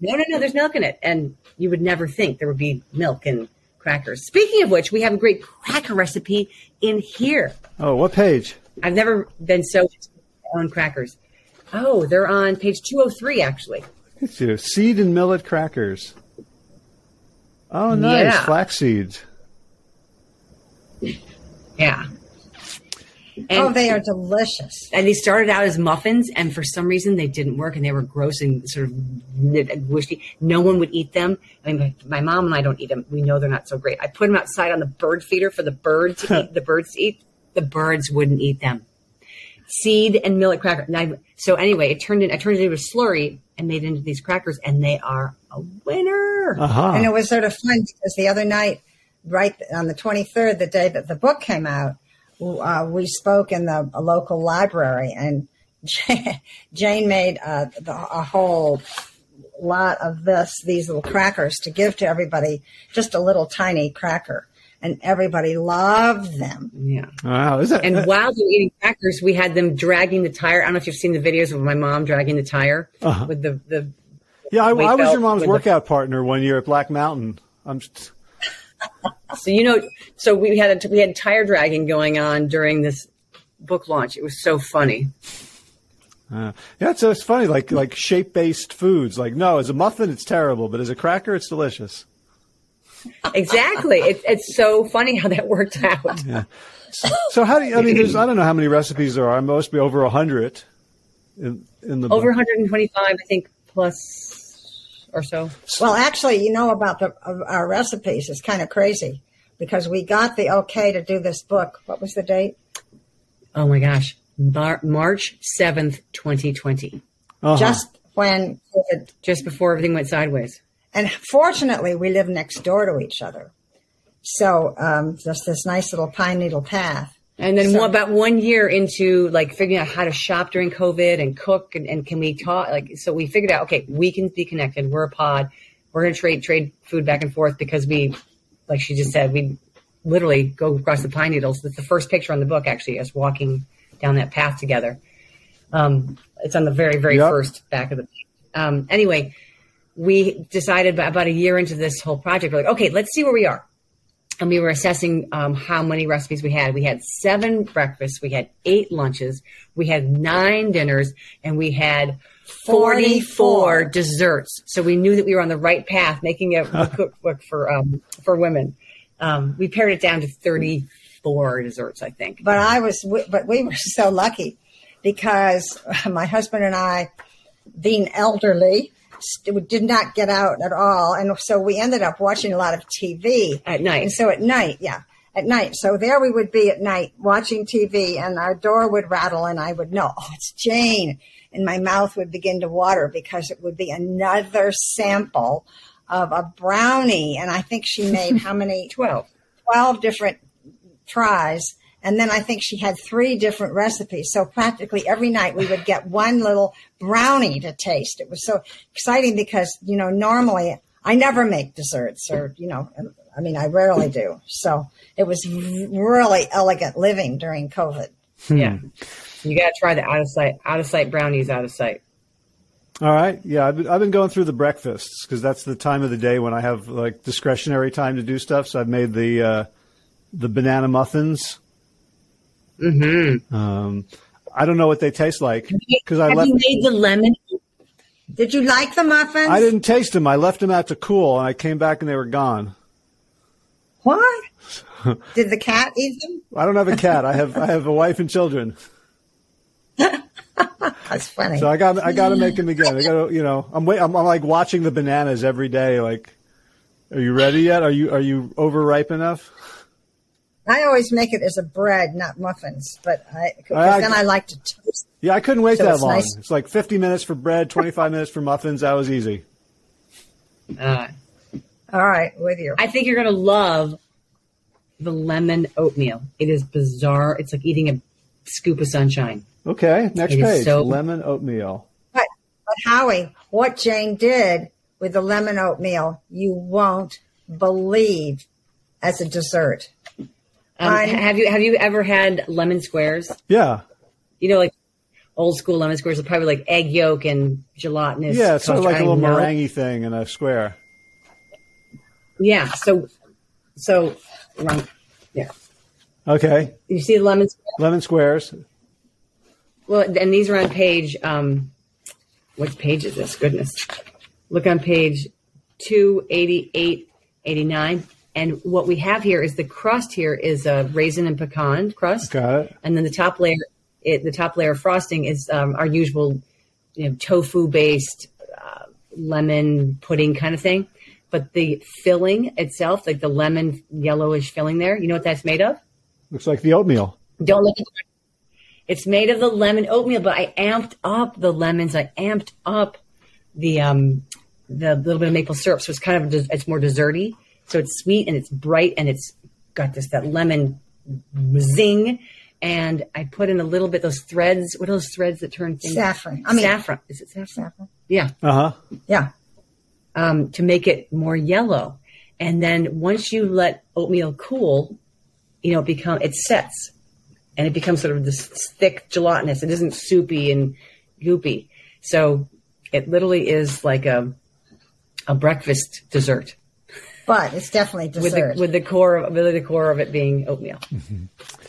no, no, no, there's milk in it. And you would never think there would be milk in crackers. Speaking of which, we have a great cracker recipe in here. Oh, what page? I've never been so on crackers. Oh, they're on page 203, actually. Seed and millet crackers. Oh, nice. Yeah. Flax seeds. Yeah. And, oh, they are delicious. and they started out as muffins, and for some reason they didn't work, and they were gross and sort of wishy. No one would eat them. I mean, my, my mom and I don't eat them. We know they're not so great. I put them outside on the bird feeder for the bird to eat. The birds to eat. The birds wouldn't eat them. Seed and millet cracker. And I- so anyway, it turned in. I turned it into a slurry and made it into these crackers, and they are a winner. Uh-huh. And it was sort of fun because the other night, right on the 23rd, the day that the book came out, uh, we spoke in the a local library, and Jane made uh, the, a whole lot of this, these little crackers to give to everybody, just a little tiny cracker. And everybody loved them. Yeah. Wow, is that? And while they were eating crackers, we had them dragging the tire. I don't know if you've seen the videos of my mom dragging the tire Uh-huh. with the, the yeah, I, I was your mom's with the- workout partner one year at Black Mountain. I'm. Just, so you know so we had a, we had tire dragging going on during this book launch. It was so funny. uh, yeah, it's, it's funny, like like shape based foods. Like, no, as a muffin, it's terrible, but as a cracker, it's delicious. Exactly. it, it's so funny how that worked out. Yeah. So how do you? I mean, there's I don't know how many recipes there are. Must be over a hundred in in the Over book. 125, I think, plus or so. Well, actually, you know about the our recipes. It's kind of crazy because we got the okay to do this book. What was the date? Oh my gosh. Mar- March 7th, 2020. Uh-huh. Just when COVID Just before everything went sideways. And fortunately, we live next door to each other. So um, just this nice little pine needle path. And then So- about one year into like figuring out how to shop during COVID and cook and, and can we talk like so we figured out okay we can be connected. We're a pod. We're gonna trade trade food back and forth because we like she just said we literally go across the pine needles. That's the first picture on the book actually us walking down that path together. Um, it's on the very very Yep. first back of the um, anyway we decided about, about a year into this whole project we're like okay let's see where we are and we were assessing um, how many recipes we had. We had seven breakfasts, we had eight lunches, we had nine dinners, and we had 44, 44. desserts. So we knew that we were on the right path, making a, cookbook for um, for women. Um, we pared it down to 34 desserts, I think. But I was, but we were so lucky because my husband and I, being elderly, did not get out at all, and so we ended up watching a lot of TV At night. And so at night, yeah, at night. So there we would be at night watching TV, and our door would rattle, and I would know, oh, it's Jane, and my mouth would begin to water because it would be another sample of a brownie, and I think she made how many? 12. 12 different tries. And then I think she had three different recipes. So practically every night we would get one little brownie to taste. It was so exciting because, you know, normally I never make desserts or, you know, I mean, I rarely do. So it was really elegant living during COVID. Yeah. You got to try the out of sight, out of sight brownies out of sight. All right. Yeah, I've been, I've been going through the breakfasts because that's the time of the day when I have like discretionary time to do stuff. So I've made the uh, the banana muffins. Mm-hmm. Um, I don't know what they taste like because I Have left. you made the lemon? Did you like the muffins? I didn't taste them. I left them out to cool, and I came back and they were gone. What? Did the cat eat them? I don't have a cat. I have I have a wife and children, That's funny. so I got I got to make them again. I got to you know I'm wait I'm, I'm like watching the bananas every day. Like, are you ready yet? Are you are you overripe enough? I always make it as a bread, not muffins, but I, 'cause I- then I like to toast. Yeah, I couldn't wait So that it's long. nice. It's like 50 minutes for bread, 25 minutes for muffins. That was easy. Uh, All right, with you. I think you're going to love the lemon oatmeal. It is bizarre. It's like eating a scoop of sunshine. Okay, next It is page. so- Lemon oatmeal. But But Howie, what Jane did with the lemon oatmeal, you won't believe as a dessert. Um, have you have you ever had lemon squares? Yeah. You know, like old school lemon squares are probably like egg yolk and gelatinous. Yeah, it's sort of like a little know. meringue thing in a square. Yeah. So, so, yeah. Okay. You see the lemon square? Lemon squares. Well, and these are on page. Um, what page is this? Goodness. Look on page 288, 89. And what we have here is the crust here is a raisin and pecan crust. Got it. And then the top layer, it, the top layer of frosting is um, our usual, you know, tofu based uh, lemon pudding kind of thing. But the filling itself, like the lemon yellowish filling there, you know what that's made of? Looks like the oatmeal. Don't look at. It's made of the lemon oatmeal, but I amped up the lemons. I amped up the um the little bit of maple syrup, so it's kind of it's more desserty. So it's sweet and it's bright and it's got this that lemon zing. And I put in a little bit those threads. What are those threads that turn things? Saffron. I mean- saffron. Is it saffron? Saffron. Yeah Uh huh. Yeah. um, to make it more yellow. And then once you let oatmeal cool, you know, it become it sets and it becomes sort of this thick gelatinous. It isn't soupy and goopy. So it literally is like a a breakfast dessert But it's definitely with the with the core of with the core of it being oatmeal.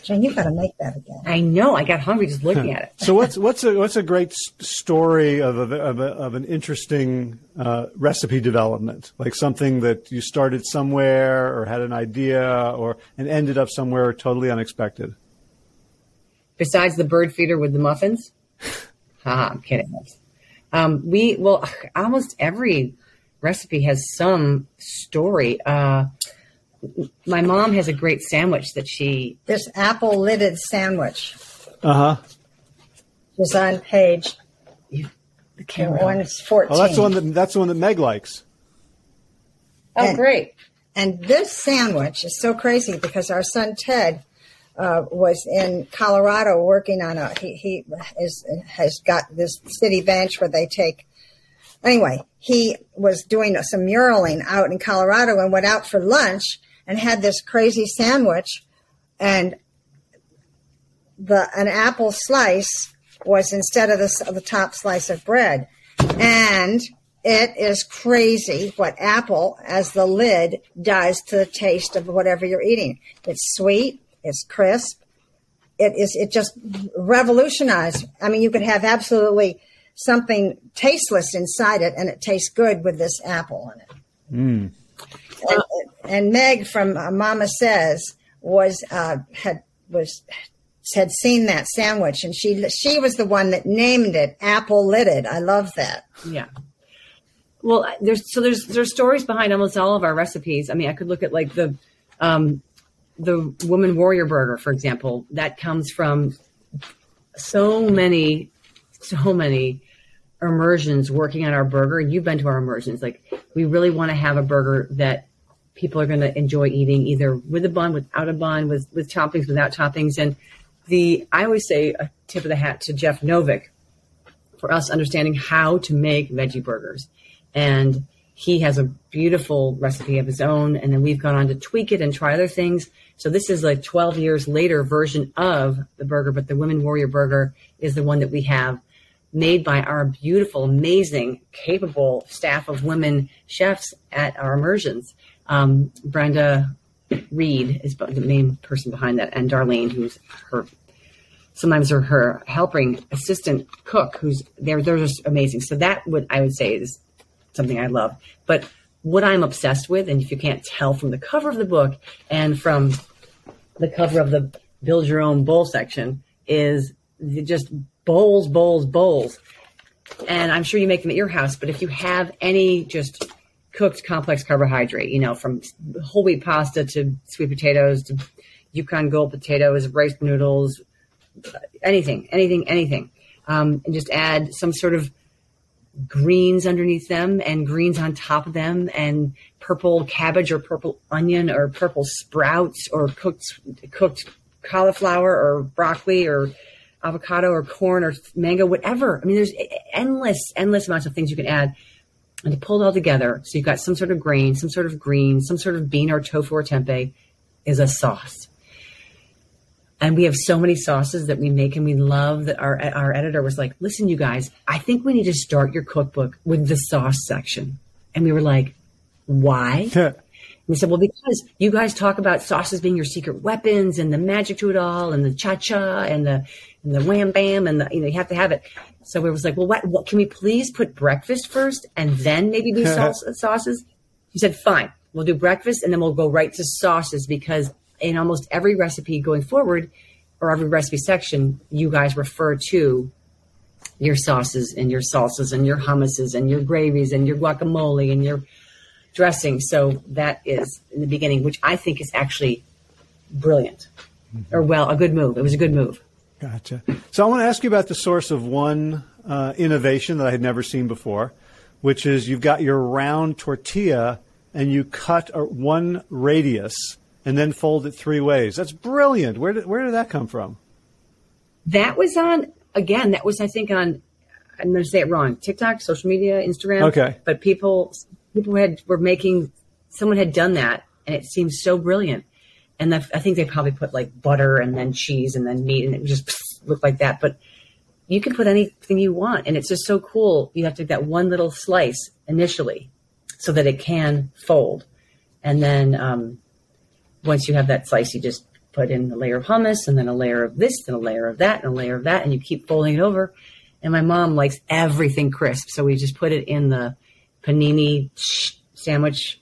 Jane, you've got to make that again. I know. I got hungry just looking at it. So what's what's a what's a great story of a, of, a, of an interesting uh, recipe development, like something that you started somewhere or had an idea or and ended up somewhere totally unexpected. besides the bird feeder with the muffins. Haha, I'm kidding. Um, we well, almost every recipe has some story. Uh, my mom has a great sandwich that she. This apple lidded sandwich Uh huh. is on page The camera. 114. Oh, that's the one that that's the one that Meg likes. Oh, great! And this sandwich is so crazy because our son Ted uh, was in Colorado working on a he, he is has got this city bench where they take anyway he was doing some muraling out in Colorado and went out for lunch and had this crazy sandwich and the an apple slice was instead of the, the top slice of bread and it is crazy what apple as the lid does to the taste of whatever you're eating. It's sweet, it's crisp. It is it just revolutionized. I mean, you could have absolutely something tasteless inside it and it tastes good with this apple in it. And, and Meg from uh, MamaSezz was uh, had was had seen that sandwich and she she was the one that named it apple lidded. I love that. Yeah. Well, there's so there's there's stories behind almost all of our recipes. I mean, I could look at like the um, the woman warrior burger, for example. That comes from so many, so many immersions working on our burger. And you've been to our immersions. Like, we really want to have a burger that people are going to enjoy eating, either with a bun, without a bun, with with toppings, without toppings. And the I always say a tip of the hat to Jeff Novick for us understanding how to make veggie burgers. And he has a beautiful recipe of his own. And then we've gone on to tweak it and try other things. So this is like 12 years later version of the burger, but the Women Warrior Burger is the one that we have made by our beautiful, amazing, capable staff of women chefs at our immersions. Um, Brenda Reed is the main person behind that, and Darlene, who's her sometimes her, her helping assistant cook who's they're they're just amazing. So that would I would say is something I love. But what I'm obsessed with, and if you can't tell from the cover of the book and from the cover of the build your own bowl section, is just bowls, bowls, bowls. And I'm sure you make them at your house, but if you have any just cooked complex carbohydrate, you know, from whole wheat pasta to sweet potatoes to Yukon Gold potatoes, rice noodles, anything, anything, anything, um, and just add some sort of greens underneath them and greens on top of them and purple cabbage or purple onion or purple sprouts or cooked cooked cauliflower or broccoli or avocado or corn or mango whatever i mean there's endless, endless amounts of things you can add. And to pull it all together, so you've got some sort of grain, some sort of green, some sort of bean or tofu or tempeh, is a sauce. And we have so many sauces that we make, and we love that our our editor was like, "Listen, you guys, I think we need to start your cookbook with the sauce section." And we were like, "Why?" and we said, "Well, because you guys talk about sauces being your secret weapons, and the magic to it all, and the cha cha, and the and the wham bam, and the you know you have to have it." So we was like, "Well, what, what can we please put breakfast first, and then maybe do sauce, sauces?" He said, "Fine, we'll do breakfast, and then we'll go right to sauces because." in almost every recipe going forward or every recipe section, you guys refer to your sauces and your salsas and your hummuses and your gravies and your guacamole and your dressing. So that is in the beginning, which I think is actually brilliant mm-hmm. or well, a good move. It was a good move. Gotcha. So I want to ask you about the source of one uh, innovation that I had never seen before, which is you've got your round tortilla and you cut a, one radius and then fold it three ways. That's brilliant. Where did where did that come from? That was on again. That was I think on. I'm going to say it wrong. TikTok, social media, Instagram. Okay. But people people had were making. Someone had done that, and it seemed so brilliant. And I think they probably put like butter and then cheese and then meat, and it just looked like that. But you can put anything you want, and it's just so cool. You have to get that one little slice initially, so that it can fold, and then um, once you have that slice, you just put in a layer of hummus and then a layer of this and a layer of that and a layer of that, and you keep folding it over. And my mom likes everything crisp, so we just put it in the panini sandwich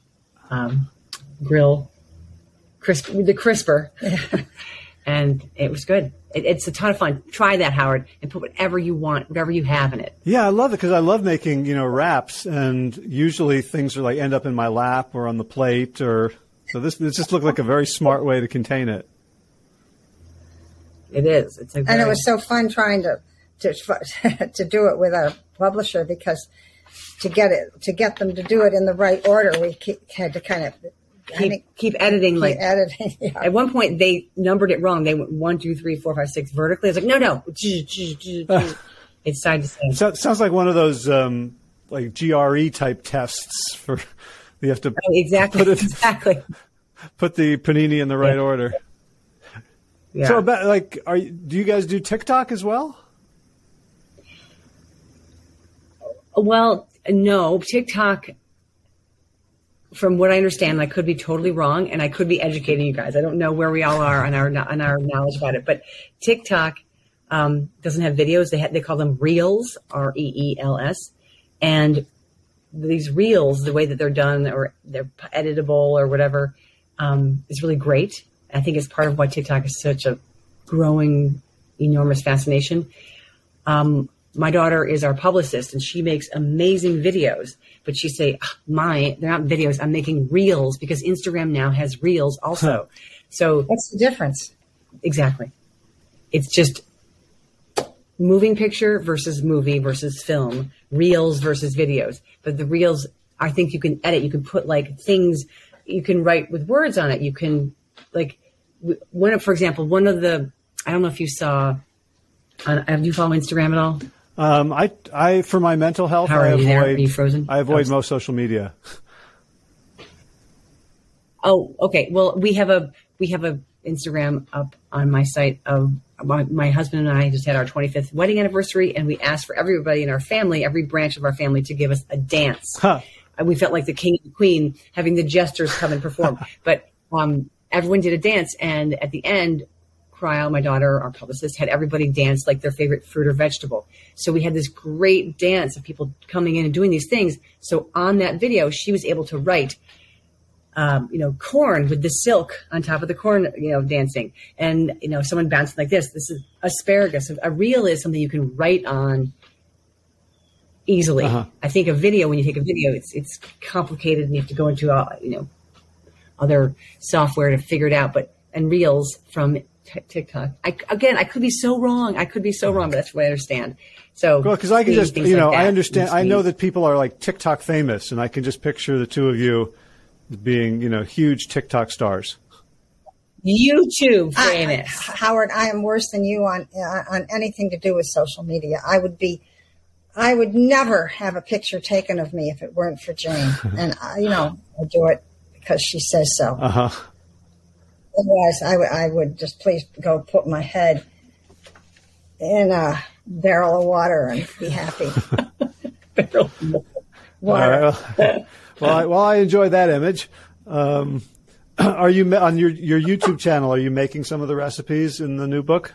um, grill, crisp the crisper, and it was good. It, it's a ton of fun. Try that, Howard, and put whatever you want, whatever you have in it. Yeah, I love it because I love making you know wraps, and usually things are like end up in my lap or on the plate or so this this just looked like a very smart way to contain it. It is. It's very... and it was so fun trying to to to do it with our publisher because to get it to get them to do it in the right order, we had to kind of keep, keep editing. Keep like editing. Yeah. At one point, they numbered it wrong. They went one, two, three, four, five, six vertically. I was like, no, no. it's side to side. So, sounds like one of those um, like GRE type tests for you have to oh, exactly put it, exactly put the panini in the right yeah. order. Yeah. So about like, are do you guys do TikTok as well? Well, no, TikTok. From what I understand, I could be totally wrong, and I could be educating you guys. I don't know where we all are on our on our knowledge about it, but TikTok um, doesn't have videos. They ha- they call them reels, R E E L S, and these reels, the way that they're done or they're editable or whatever, um, is really great. I think it's part of why TikTok is such a growing, enormous fascination. Um, my daughter is our publicist and she makes amazing videos, but she say, ah, my, they're not videos. I'm making reels because Instagram now has reels also. So what's the difference? Exactly. It's just moving picture versus movie versus film, reels versus videos. But the reels, I think you can edit. You can put like things, you can write with words on it. You can like one of, for example, one of the, I don't know if you saw, uh, have you follow Instagram at all? Um, I, I, for my mental health, How I avoid, there? Are you frozen? I avoid oh. most social media. Oh, okay. Well, we have a, we have a Instagram up on my site of my, my, husband and I just had our 25th wedding anniversary, and we asked for everybody in our family, every branch of our family, to give us a dance. Huh. And we felt like the king and queen having the jesters come and perform. but um, everyone did a dance, and at the end, Crile, my daughter, our publicist, had everybody dance like their favorite fruit or vegetable. So we had this great dance of people coming in and doing these things. So on that video, she was able to write um, you know, corn with the silk on top of the corn, you know, dancing, and you know, someone bouncing like this. This is asparagus. A reel is something you can write on easily. Uh-huh. I think a video, when you take a video, it's it's complicated, and you have to go into uh, you know other software to figure it out. But and reels from t- TikTok. I, again, I could be so wrong. I could be so wrong, but that's what I understand. So, well, because I can just, you know, like I understand. I know that people are like TikTok famous, and I can just picture the two of you being, you know, huge TikTok stars. YouTube famous. I, Howard, I am worse than you on uh, on anything to do with social media. I would be I would never have a picture taken of me if it weren't for Jane. and I, you know, I do it because she says so. Uh huh. Otherwise, I would I would just please go put my head in a barrel of water and be happy. Barrel. Water. All right. Well, well, I, well, I enjoy that image. Um, are you on your your YouTube channel? Are you making some of the recipes in the new book?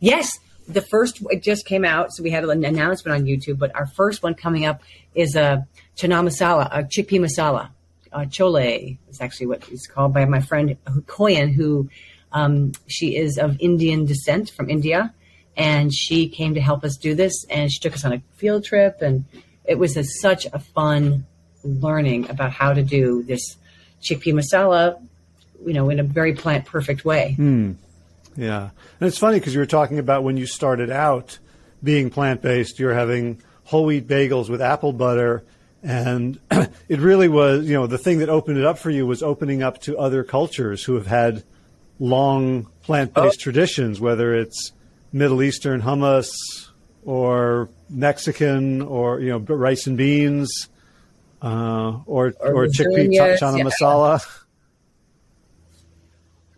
Yes, the first it just came out, so we had an announcement on YouTube. But our first one coming up is a chana masala, a chickpea masala. Uh, chole is actually what it's called by my friend Koyan, who um, she is of Indian descent from India, and she came to help us do this. And she took us on a field trip, and it was a, such a fun learning about how to do this chickpea masala, you know, in a very plant perfect way. Yeah, and it's funny because you were talking about when you started out being plant based, you're having whole wheat bagels with apple butter, and it really was, you know, the thing that opened it up for you was opening up to other cultures who have had long plant based traditions, whether it's Middle Eastern hummus or Mexican or you know rice and beans. Uh, or or, Or chickpea lasagnas, chana yeah. masala.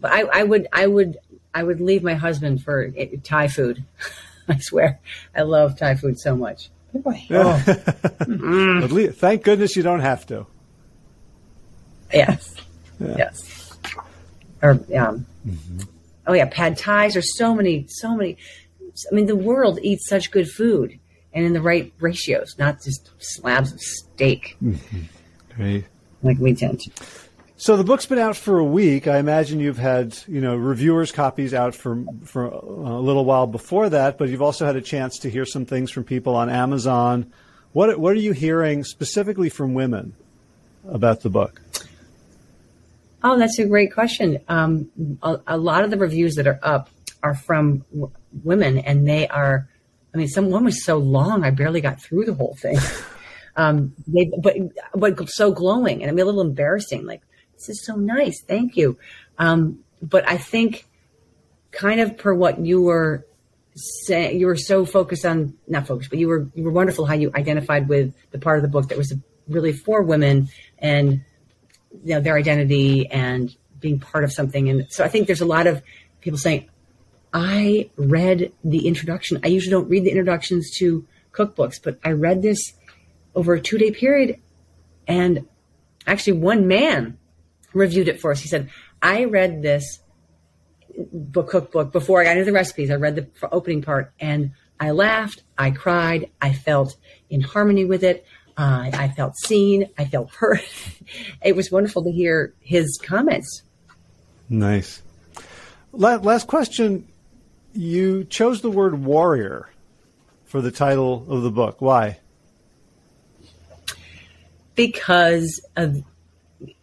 But I, I would, I would, I would leave my husband for eh, Thai food. I swear, I love Thai food so much. Boy. At least, thank goodness you don't have to. Yes, yes. Or um, oh yeah, pad thais. There's so many, so many. I mean, the world eats such good food, and in the right ratios, not just slabs of steak Great. like we tend to. So the book's been out for a week. I imagine you've had, you know, reviewers' copies out for for a little while before that, but you've also had a chance to hear some things from people on Amazon. What what are you hearing specifically from women about the book? Oh, that's a great question. Um, a, a lot of the reviews that are up are from w- women, and they are. I mean, some one was so long, I barely got through the whole thing. um, they, but but so glowing, and I mean, a little embarrassing. Like this is so nice, thank you. Um, but I think, kind of per what you were saying, you were so focused on not focused, but you were you were wonderful how you identified with the part of the book that was really for women and you know their identity and being part of something. And so i think there's a lot of people saying i read the introduction. I usually don't read the introductions to cookbooks but i read this over a two day period and actually one man reviewed it for us he said i read this book cookbook before i got into the recipes i read the opening part and i laughed i cried i felt in harmony with it uh, I felt seen. I felt heard. it was wonderful to hear his comments. Nice. La- last question. You chose the word warrior for the title of the book. Why? because of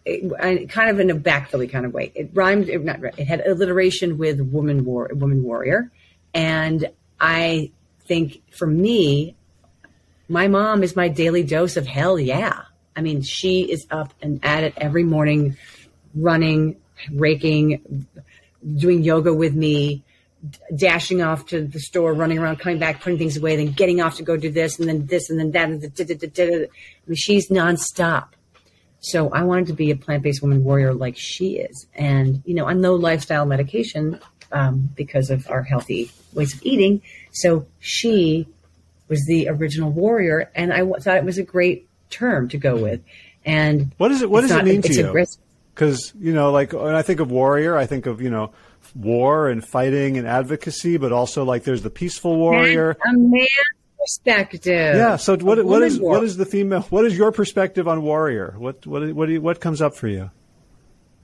it, kind of in a backfilly kind of way. It rhymed, it, not it had alliteration with woman war, woman warrior, and I think for me, my mom is my daily dose of hell. Yeah, I mean, she is up and at it every morning, running, raking, doing yoga with me, dashing off to the store, running around, coming back, putting things away, then getting off to go do this, and then this, and then that. And. I mean, she's nonstop. So I wanted to be a plant-based woman warrior like she is, and you know, on no lifestyle medication um, because of our healthy ways of eating. So she was the original warrior, and I w- thought it was a great term to go with. And What does it What does it mean to you? Because you know, like when I think of warrior, I think of you know war and fighting and advocacy, but also like there's the peaceful warrior. a perspective. Yeah. So what what is warrior. what is the female? What is your perspective on warrior? What what what do you, what comes up for you?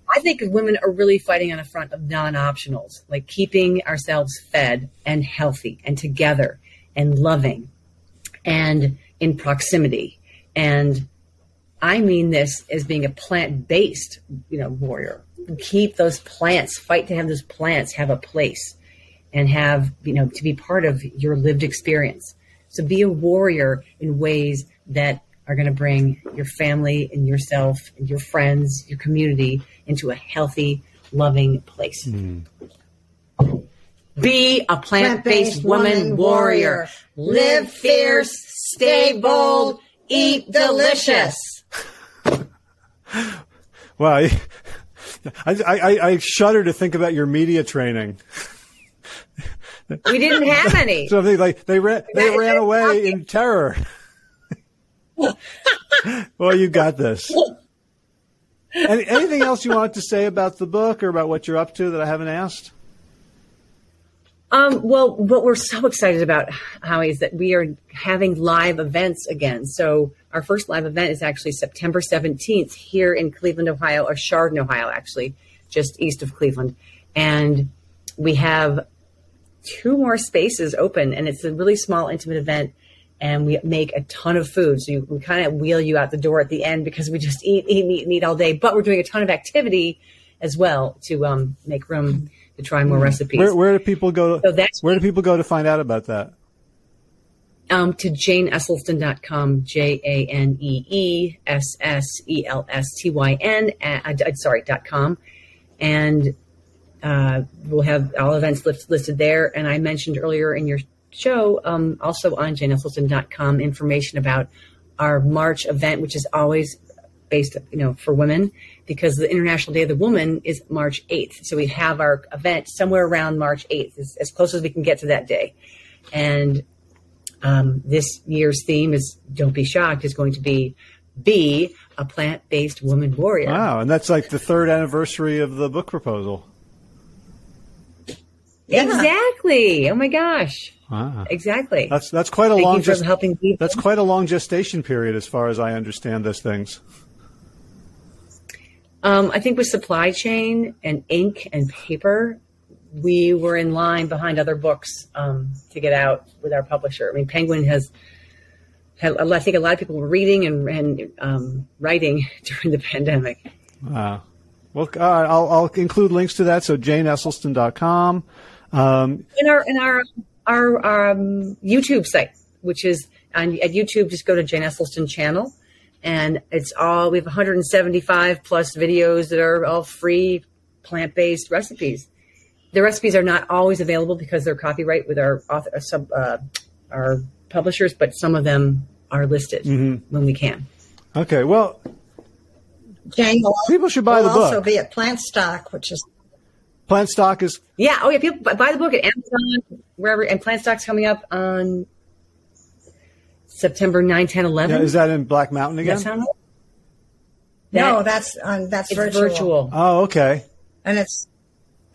I think women are really fighting on the front of non-optionals, like keeping ourselves fed and healthy and together and loving and in proximity. And I mean this as being a plant-based, you know, warrior. Keep those plants, fight to have those plants have a place and have, you know, to be part of your lived experience. So be a warrior in ways that are going to bring your family and yourself and your friends, your community into a healthy, loving place. Hmm. Be a plant based woman warrior. Live fierce, stay bold, eat delicious. Well, I, I, I, I shudder to think about your media training. We didn't have any. So they like they ran they ran away in terror. well, you got this. Any, anything else you wanted to say about the book or about what you're up to that I haven't asked? Um, well, what we're so excited about, Howie, is that we are having live events again. So our first live event is actually September 17th here in Cleveland, Ohio, or Chardon, Ohio, actually, just east of Cleveland. And we have two more spaces open, and it's a really small, intimate event. And we make a ton of food. So you, we kind of wheel you out the door at the end because we just eat, eat, eat, eat all day. But we're doing a ton of activity as well to um, make room to try more recipes. Where, where do people go? So that's- where do people go to find out about that? um, to janeesselstyn.com, J A N E E S S E L S T Y N, uh, uh, sorry, dot com. And uh, we'll have all events list, listed there. And I mentioned earlier in your show, um, also on janeesselstyn.com, information about our March event, which is always based, you know, for women, because the International Day of the Woman is March 8th. So we have our event somewhere around March 8th, as, as close as we can get to that day. And um, this year's theme is "Don't be shocked." is going to be be a plant-based woman warrior. Wow, and that's like the third anniversary of the book proposal. Yeah. Exactly. Oh my gosh. Wow. Exactly. That's that's quite a Thank long you gest- helping people. that's quite a long gestation period as far as I understand those things. Um, I think with supply chain and ink and paper, we were in line behind other books um, to get out with our publisher. I mean, Penguin has had. I think a lot of people were reading and, and um, writing during the pandemic. Wow. Well, uh, I'll, I'll include links to that. So janeesselstyn.com. Um, in our in our our um, YouTube site, which is on at YouTube. Just go to Jane Esselstyn channel, and it's all we have 175 plus videos that are all free plant based recipes. The recipes are not always available because they're copyright with our author, uh, sub uh, our publishers, but some of them are listed when we can. okay. Well, Jane People should buy will the book. also be at Plantstock, which is plant stock is Yeah. Oh yeah. People buy- buy the book at Amazon wherever, and Plantstock's coming up on September 9, 10, 11. yeah, is that in Black Mountain again? that sound right? no, That- that's um, that's virtual. virtual. Oh, okay. and it's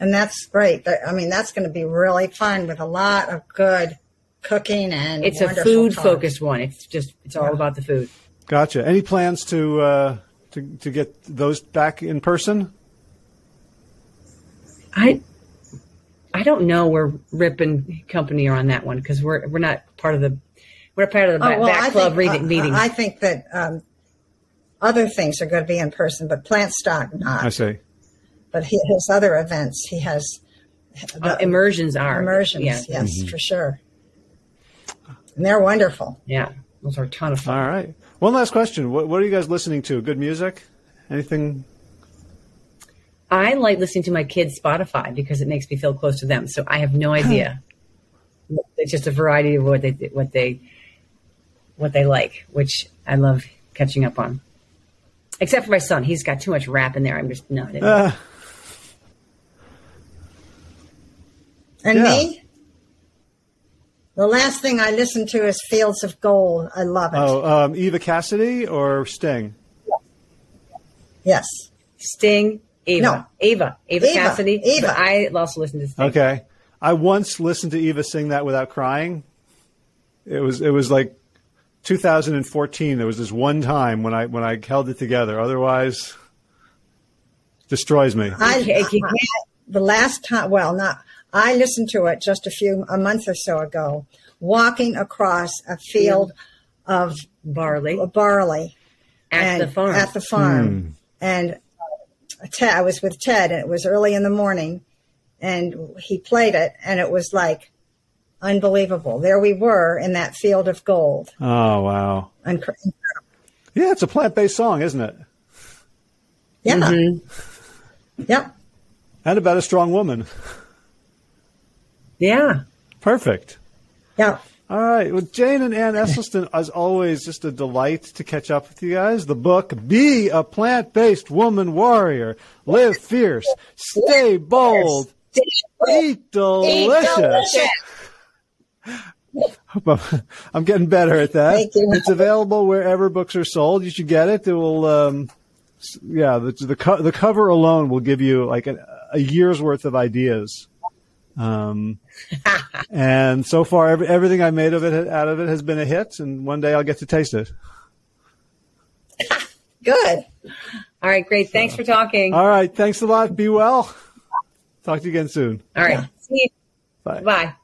and that's great. I mean, that's going to be really fun with a lot of good cooking and It's a food talk. focused one. It's just it's all about the food. Gotcha. Any plans to uh, to to get those back in person? I I don't know where Rip and company are on that one because we're we're not part of the we're part of the Oh, back, well, back club think, reading uh, meeting. I think that um, other things are going to be in person, but Plantstock not. I see. But he, his other events, he has Uh, immersions are immersions. Yeah, Yes, for sure. And they're wonderful. yeah, those are a ton of fun. All right. One last question. What, what are you guys listening to? Good music? Anything? I like listening to my kids' Spotify because it makes me feel close to them. So I have no idea. it's just a variety of what they what they what they like, which I love catching up on. Except for my son, he's got too much rap in there. I'm just not. it. Uh, And Yeah. me? The last thing I listened to is Fields of Gold. I love it. oh, um, Eva Cassidy or Sting? Yes. Sting, Ava, No. Ava, Ava, Eva, Cassidy. Eva. But I also listen to Sting. Okay. I once listened to Eva sing that without crying. It was it was like 2014. There was this one time when I when I held it together. Otherwise, destroys me. I, Okay, okay. I- the last time, well, not, I listened to it just a few, a month or so ago, walking across a field of Barley barley. at and the farm. At the farm. And uh, Ted, I was with Ted, and it was early in the morning, and he played it, and it was like unbelievable. There we were in that field of gold. Oh wow. Incre- Yeah, it's a plant based song, isn't it? Yeah. Mm-hmm. Yep. And about a strong woman. Yeah. Perfect. Yeah. All right. Well, Jane and Ann Esselstyn, as always, just a delight to catch up with you guys. The book, Be a Plant Based Woman Warrior. Live fierce. Stay bold. Eat delicious. I'm getting better at that. It's available wherever books are sold. You should get it. It will, um, yeah, the the, co- the cover alone will give you like a, a year's worth of ideas. Um, and so far, every, everything I made of it out of it has been a hit. And one day I'll get to taste it. Good. All right, great. Thanks for talking. All right. Thanks a lot. Be well. Talk to you again soon. All right. See you. Bye. Bye.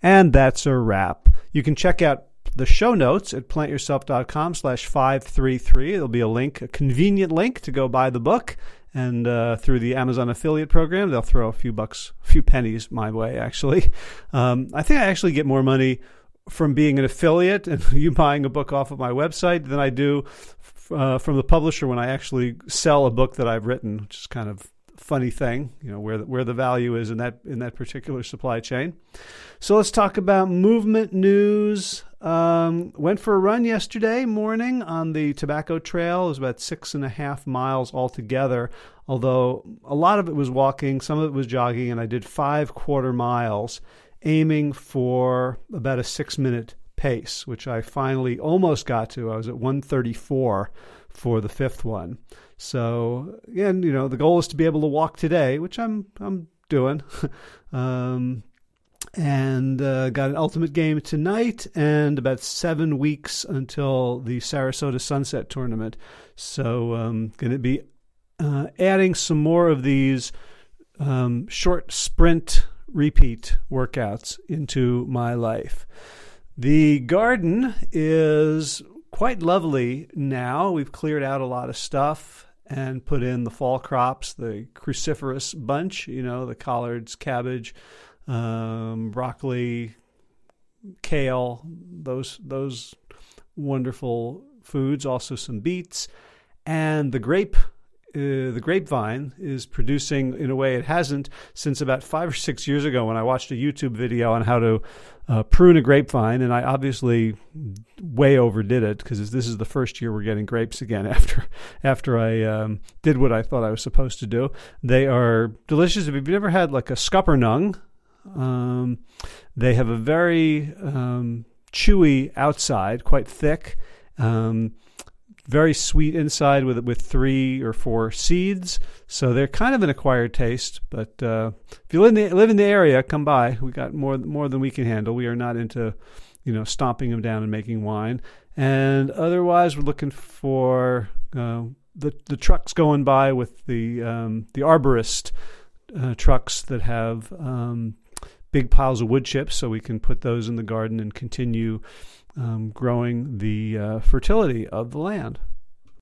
And that's a wrap. You can check out the show notes at plantyourself.com slash 533. There'll be a link, a convenient link to go buy the book. And uh, through the Amazon affiliate program, they'll throw a few bucks, a few pennies my way, actually. Um, I think I actually get more money from being an affiliate and you buying a book off of my website than I do uh, from the publisher when I actually sell a book that I've written, which is kind of funny thing, you know, where the, where the value is in that in that particular supply chain. So let's talk about movement news. Um, went for a run yesterday morning on the Tobacco Trail. It was about six and a half miles altogether, although a lot of it was walking, some of it was jogging, and I did five quarter miles, aiming for about a six minute pace, which I finally almost got to. I was at 134 for the fifth one. So again, you know, the goal is to be able to walk today, which I'm I'm doing. um, and uh, got an ultimate game tonight and about seven weeks until the Sarasota Sunset Tournament. So um, going to be uh, adding some more of these um, short sprint repeat workouts into my life. The garden is quite lovely now. We've cleared out a lot of stuff and put in the fall crops, the cruciferous bunch, you know, the collards, cabbage, um, broccoli, kale, those those wonderful foods. Also some beets, and the grape. Uh, the grapevine is producing in a way it hasn't since about five or six years ago when I watched a YouTube video on how to uh, prune a grapevine, and I obviously way overdid it because this is the first year we're getting grapes again after after I um, did what I thought I was supposed to do. They are delicious. If you've never had like a scuppernong, um, they have a very um, chewy outside, quite thick, um, very sweet inside with with three or four seeds. So they're kind of an acquired taste. But uh, if you live in, the, live in the area, come by. We got more more than we can handle. We are not into you know stomping them down and making wine. And otherwise, we're looking for uh, the the trucks going by with the um, the arborist uh, trucks that have um, big piles of wood chips, so we can put those in the garden and continue um, growing the uh, fertility of the land.